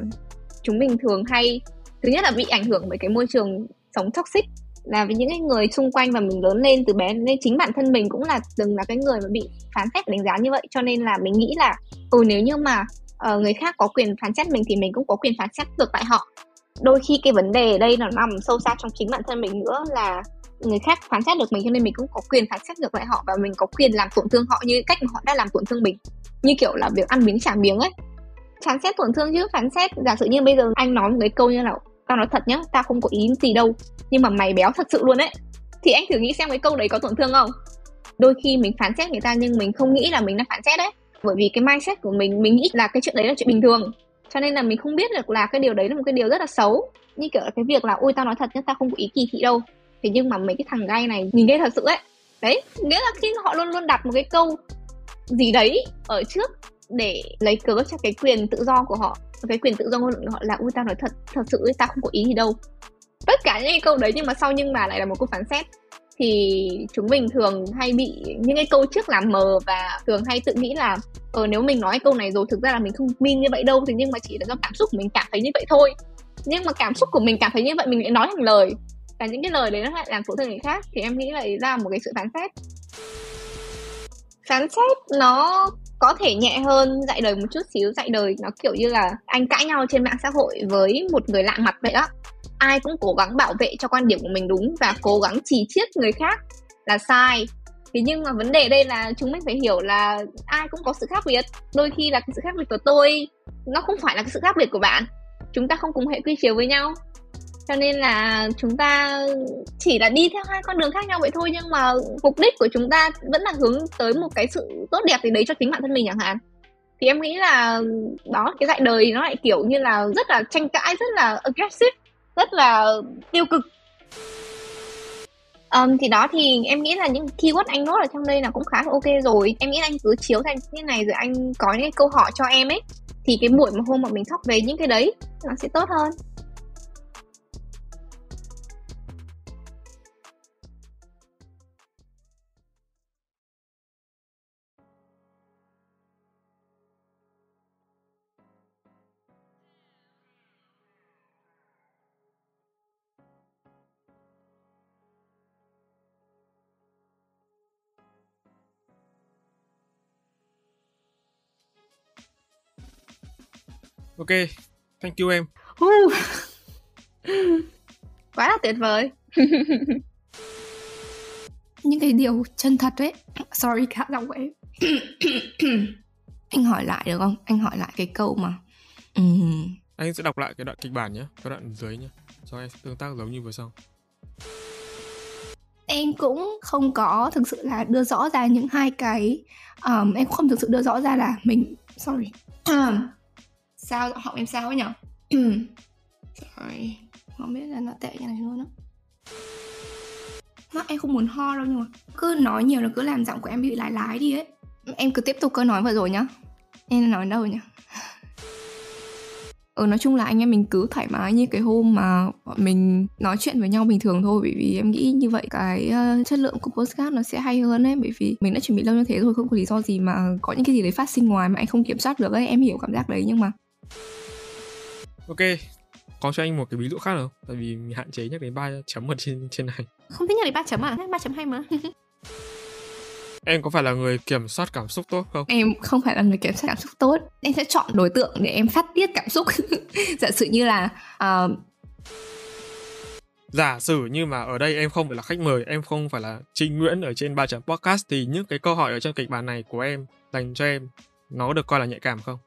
chúng mình thường hay thứ nhất là bị ảnh hưởng bởi cái môi trường sống toxic là với những cái người xung quanh và mình lớn lên từ bé nên chính bản thân mình cũng là từng là cái người mà bị phán xét đánh giá như vậy. Cho nên là mình nghĩ là ừ nếu như mà uh, người khác có quyền phán xét mình thì mình cũng có quyền phán xét được tại họ. Đôi khi cái vấn đề ở đây nó nằm sâu xa trong chính bản thân mình nữa là người khác phán xét được mình cho nên mình cũng có quyền phán xét được lại họ và mình có quyền làm tổn thương họ như cách mà họ đã làm tổn thương mình. Như kiểu là việc ăn miếng trả miếng ấy phán xét tổn thương chứ. Phán xét, giả sử như bây giờ anh nói một cái câu như là, tao nói thật nhá, tao không có ý gì đâu, nhưng mà mày béo thật sự luôn ấy. Thì anh thử nghĩ xem cái câu đấy có tổn thương không. Đôi khi mình phán xét người ta nhưng mình không nghĩ là mình đang phán xét đấy. Bởi vì cái mindset của mình mình nghĩ là cái chuyện đấy là chuyện bình thường. Cho nên là mình không biết được là cái điều đấy là một cái điều rất là xấu. Như kiểu là cái việc là, ôi, tao nói thật nhá, tao không có ý kỳ thị đâu. Thế nhưng mà mấy cái thằng gay này nhìn ghê thật sự ấy. Đấy, nghĩa là khi họ luôn luôn đặt một cái câu gì đấy ở trước để lấy cớ cho cái quyền tự do của họ. Cái quyền tự do ngôn luận của họ là, ui, tao nói thật thật sự tao không có ý gì đâu. Tất cả những cái câu đấy nhưng mà sau nhưng mà lại là một câu phán xét. Thì chúng mình thường hay bị những cái câu trước làm mờ và thường hay tự nghĩ là ờ nếu mình nói câu này rồi thực ra là mình không min như vậy đâu. Thì nhưng mà chỉ là do cảm xúc của mình cảm thấy như vậy thôi. Nhưng mà cảm xúc của mình cảm thấy như vậy mình lại nói thành lời. Và những cái lời đấy nó lại làm tổn thương người khác. Thì em nghĩ là ra một cái sự phán xét. Phán xét nó có thể nhẹ hơn dạy đời một chút xíu, dạy đời nó kiểu như là anh cãi nhau trên mạng xã hội với một người lạ mặt vậy đó ai cũng cố gắng bảo vệ cho quan điểm của mình đúng và cố gắng chỉ chiết người khác là sai. Thế nhưng mà vấn đề đây là chúng mình phải hiểu là ai cũng có sự khác biệt. Đôi khi là cái sự khác biệt của tôi, nó không phải là cái sự khác biệt của bạn. Chúng ta không cùng hệ quy chiếu với nhau cho nên là chúng ta chỉ là đi theo hai con đường khác nhau vậy thôi nhưng mà mục đích của chúng ta vẫn là hướng tới một cái sự tốt đẹp gì đấy cho chính bản thân mình chẳng hạn. Thì em nghĩ là đó cái dạy đời nó lại kiểu như là rất là tranh cãi rất là aggressive rất là tiêu cực. Um, thì đó thì em nghĩ là những keyword anh nốt ở trong đây là cũng khá là ok rồi. Em nghĩ là anh cứ chiếu thành như này rồi anh có những câu hỏi cho em ấy thì cái buổi mà hôm mà mình thóc về những cái đấy nó sẽ tốt hơn.
Ok, thank you em.
Uh. Quá là tuyệt vời. Những cái điều chân thật đấy. Sorry khá giọng vậy. anh hỏi lại được không? Anh hỏi lại cái câu mà.
Um... Anh sẽ đọc lại cái đoạn kịch bản nhé, cái đoạn dưới nhé, cho em tương tác giống như vừa xong
em cũng không có thực sự là đưa rõ ra những hai cái um, em không thực sự đưa rõ ra là mình sorry sao họ em sao ấy nhở? Sorry không biết là nó tệ như này luôn á. Nó em không muốn ho đâu nhưng mà cứ nói nhiều là cứ làm giọng của em bị lái lái đi ấy. Em cứ tiếp tục câu nói vừa rồi nhá. Em nói đâu nhỉ? Ừ nói chung là anh em mình cứ thoải mái như cái hôm mà bọn mình nói chuyện với nhau bình thường thôi bởi vì em nghĩ như vậy cái uh, chất lượng của podcast nó sẽ hay hơn ấy bởi vì mình đã chuẩn bị lâu như thế rồi không có lý do gì mà có những cái gì đấy phát sinh ngoài mà anh không kiểm soát được ấy em hiểu cảm giác đấy nhưng mà
ok có cho anh một cái ví dụ khác không? Tại vì mình hạn chế nhắc đến ba chấm ở trên trên này.
Không thích nhắc đến ba chấm à? Ba chấm hay mà.
Em có phải là người kiểm soát cảm xúc tốt không?
Em không phải là người kiểm soát cảm xúc tốt. Em sẽ chọn đối tượng để em phát tiết cảm xúc. Giả sử như là uh...
giả sử như mà ở đây em không phải là khách mời em không phải là trinh nguyễn ở trên ba chấm podcast thì những cái câu hỏi ở trong kịch bản này của em dành cho em nó được coi là nhạy cảm không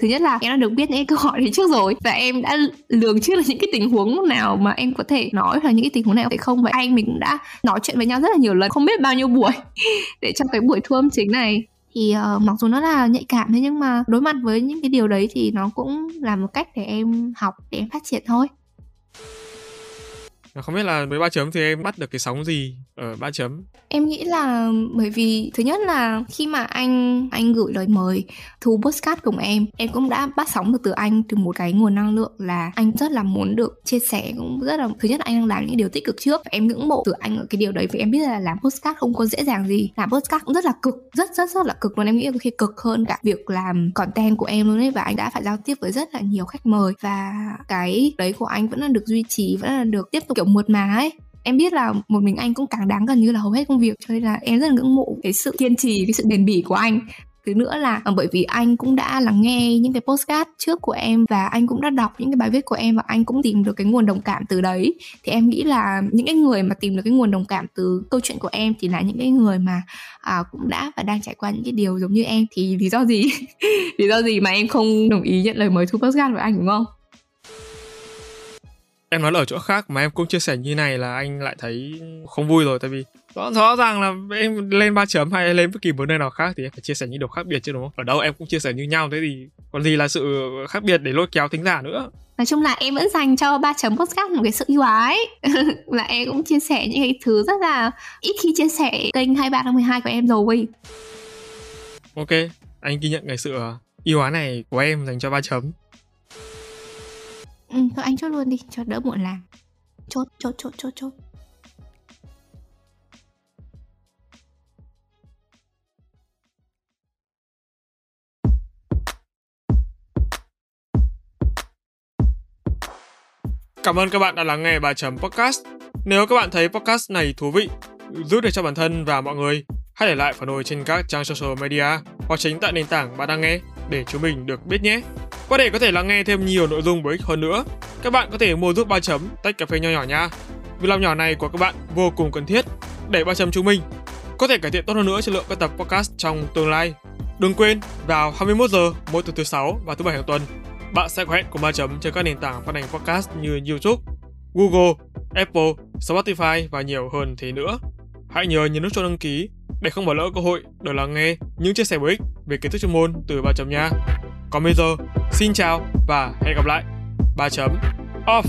thứ nhất là em đã được biết những câu hỏi đấy trước rồi và em đã lường trước là những cái tình huống nào mà em có thể nói là những cái tình huống nào có thể không. Vậy anh mình cũng đã nói chuyện với nhau rất là nhiều lần không biết bao nhiêu buổi để trong cái buổi thu âm chính này. Thì uh, mặc dù nó là nhạy cảm thế nhưng mà đối mặt với những cái điều đấy thì nó cũng là một cách để em học để em phát triển thôi.
Không biết là với ba chấm thì em bắt được cái sóng gì? Ở ba chấm.
Em nghĩ là bởi vì thứ nhất là khi mà anh anh gửi lời mời thu postcard cùng em em cũng đã bắt sóng được từ anh từ một cái nguồn năng lượng là anh rất là muốn được chia sẻ, cũng rất là, thứ nhất là anh đang làm những điều tích cực trước. Em ngưỡng mộ từ anh ở cái điều đấy vì em biết là làm postcard không có dễ dàng gì. Làm postcard cũng rất là cực, rất rất rất là cực luôn. Em nghĩ là khi cực hơn cả việc làm content của em luôn ấy và anh đã phải giao tiếp với rất là nhiều khách mời và cái đấy của anh vẫn là được duy trì, vẫn là được tiếp tục, kiểu, mượt mà ấy em biết là một mình anh cũng càng đáng gần như là hầu hết công việc cho nên là em rất là ngưỡng mộ cái sự kiên trì cái sự bền bỉ của anh. Thứ nữa là ờ, bởi vì anh cũng đã lắng nghe những cái postcard trước của em và anh cũng đã đọc những cái bài viết của em và anh cũng tìm được cái nguồn đồng cảm từ đấy. Thì em nghĩ là những cái người mà tìm được cái nguồn đồng cảm từ câu chuyện của em thì là những cái người mà à, cũng đã và đang trải qua những cái điều giống như em. Thì lý do gì? Lý do gì mà em không đồng ý nhận lời mời thu postcard với anh đúng không?
Em nói ở chỗ khác mà em cũng chia sẻ như này là anh lại thấy không vui rồi tại vì rõ, rõ ràng là em lên ba chấm hay lên bất kỳ một nơi nào khác thì em phải chia sẻ những điều khác biệt chứ đúng không? Ở đâu em cũng chia sẻ như nhau thế thì còn gì là sự khác biệt để lôi kéo thính giả nữa?
Nói chung là em vẫn dành cho ba chấm podcast một cái sự yêu ái. Là em cũng chia sẻ những cái thứ rất là ít khi chia sẻ kênh hai ba tháng 12 của em rồi.
Ok anh ghi nhận cái sự yêu ái này của em dành cho ba chấm
Ừ, thôi anh chốt luôn đi, cho đỡ muộn làm. Chốt, chốt, chốt, chốt, chốt.
Cảm ơn các bạn đã lắng nghe bài chấm podcast. Nếu các bạn thấy podcast này thú vị, giúp được cho bản thân và mọi người, hãy để lại phản hồi trên các trang social media hoặc chính tại nền tảng bạn đang nghe để chúng mình được biết nhé. Và để có thể lắng nghe thêm nhiều nội dung bổ ích hơn nữa, các bạn có thể mua giúp ba chấm tách cà phê nho nhỏ nha. Việc làm nhỏ này của các bạn vô cùng cần thiết để ba chấm chúng mình có thể cải thiện tốt hơn nữa chất lượng các tập podcast trong tương lai. Đừng quên, vào 21 giờ mỗi tuần thứ sáu và thứ bảy hàng tuần, bạn sẽ có hẹn cùng ba chấm trên các nền tảng phát hành podcast như YouTube, Google, Apple, Spotify và nhiều hơn thế nữa. Hãy nhớ nhấn nút cho đăng ký để không bỏ lỡ cơ hội được lắng nghe những chia sẻ bổ ích về kiến thức chuyên môn từ ba chấm nha. Còn bây giờ, xin chào và hẹn gặp lại. 3 chấm off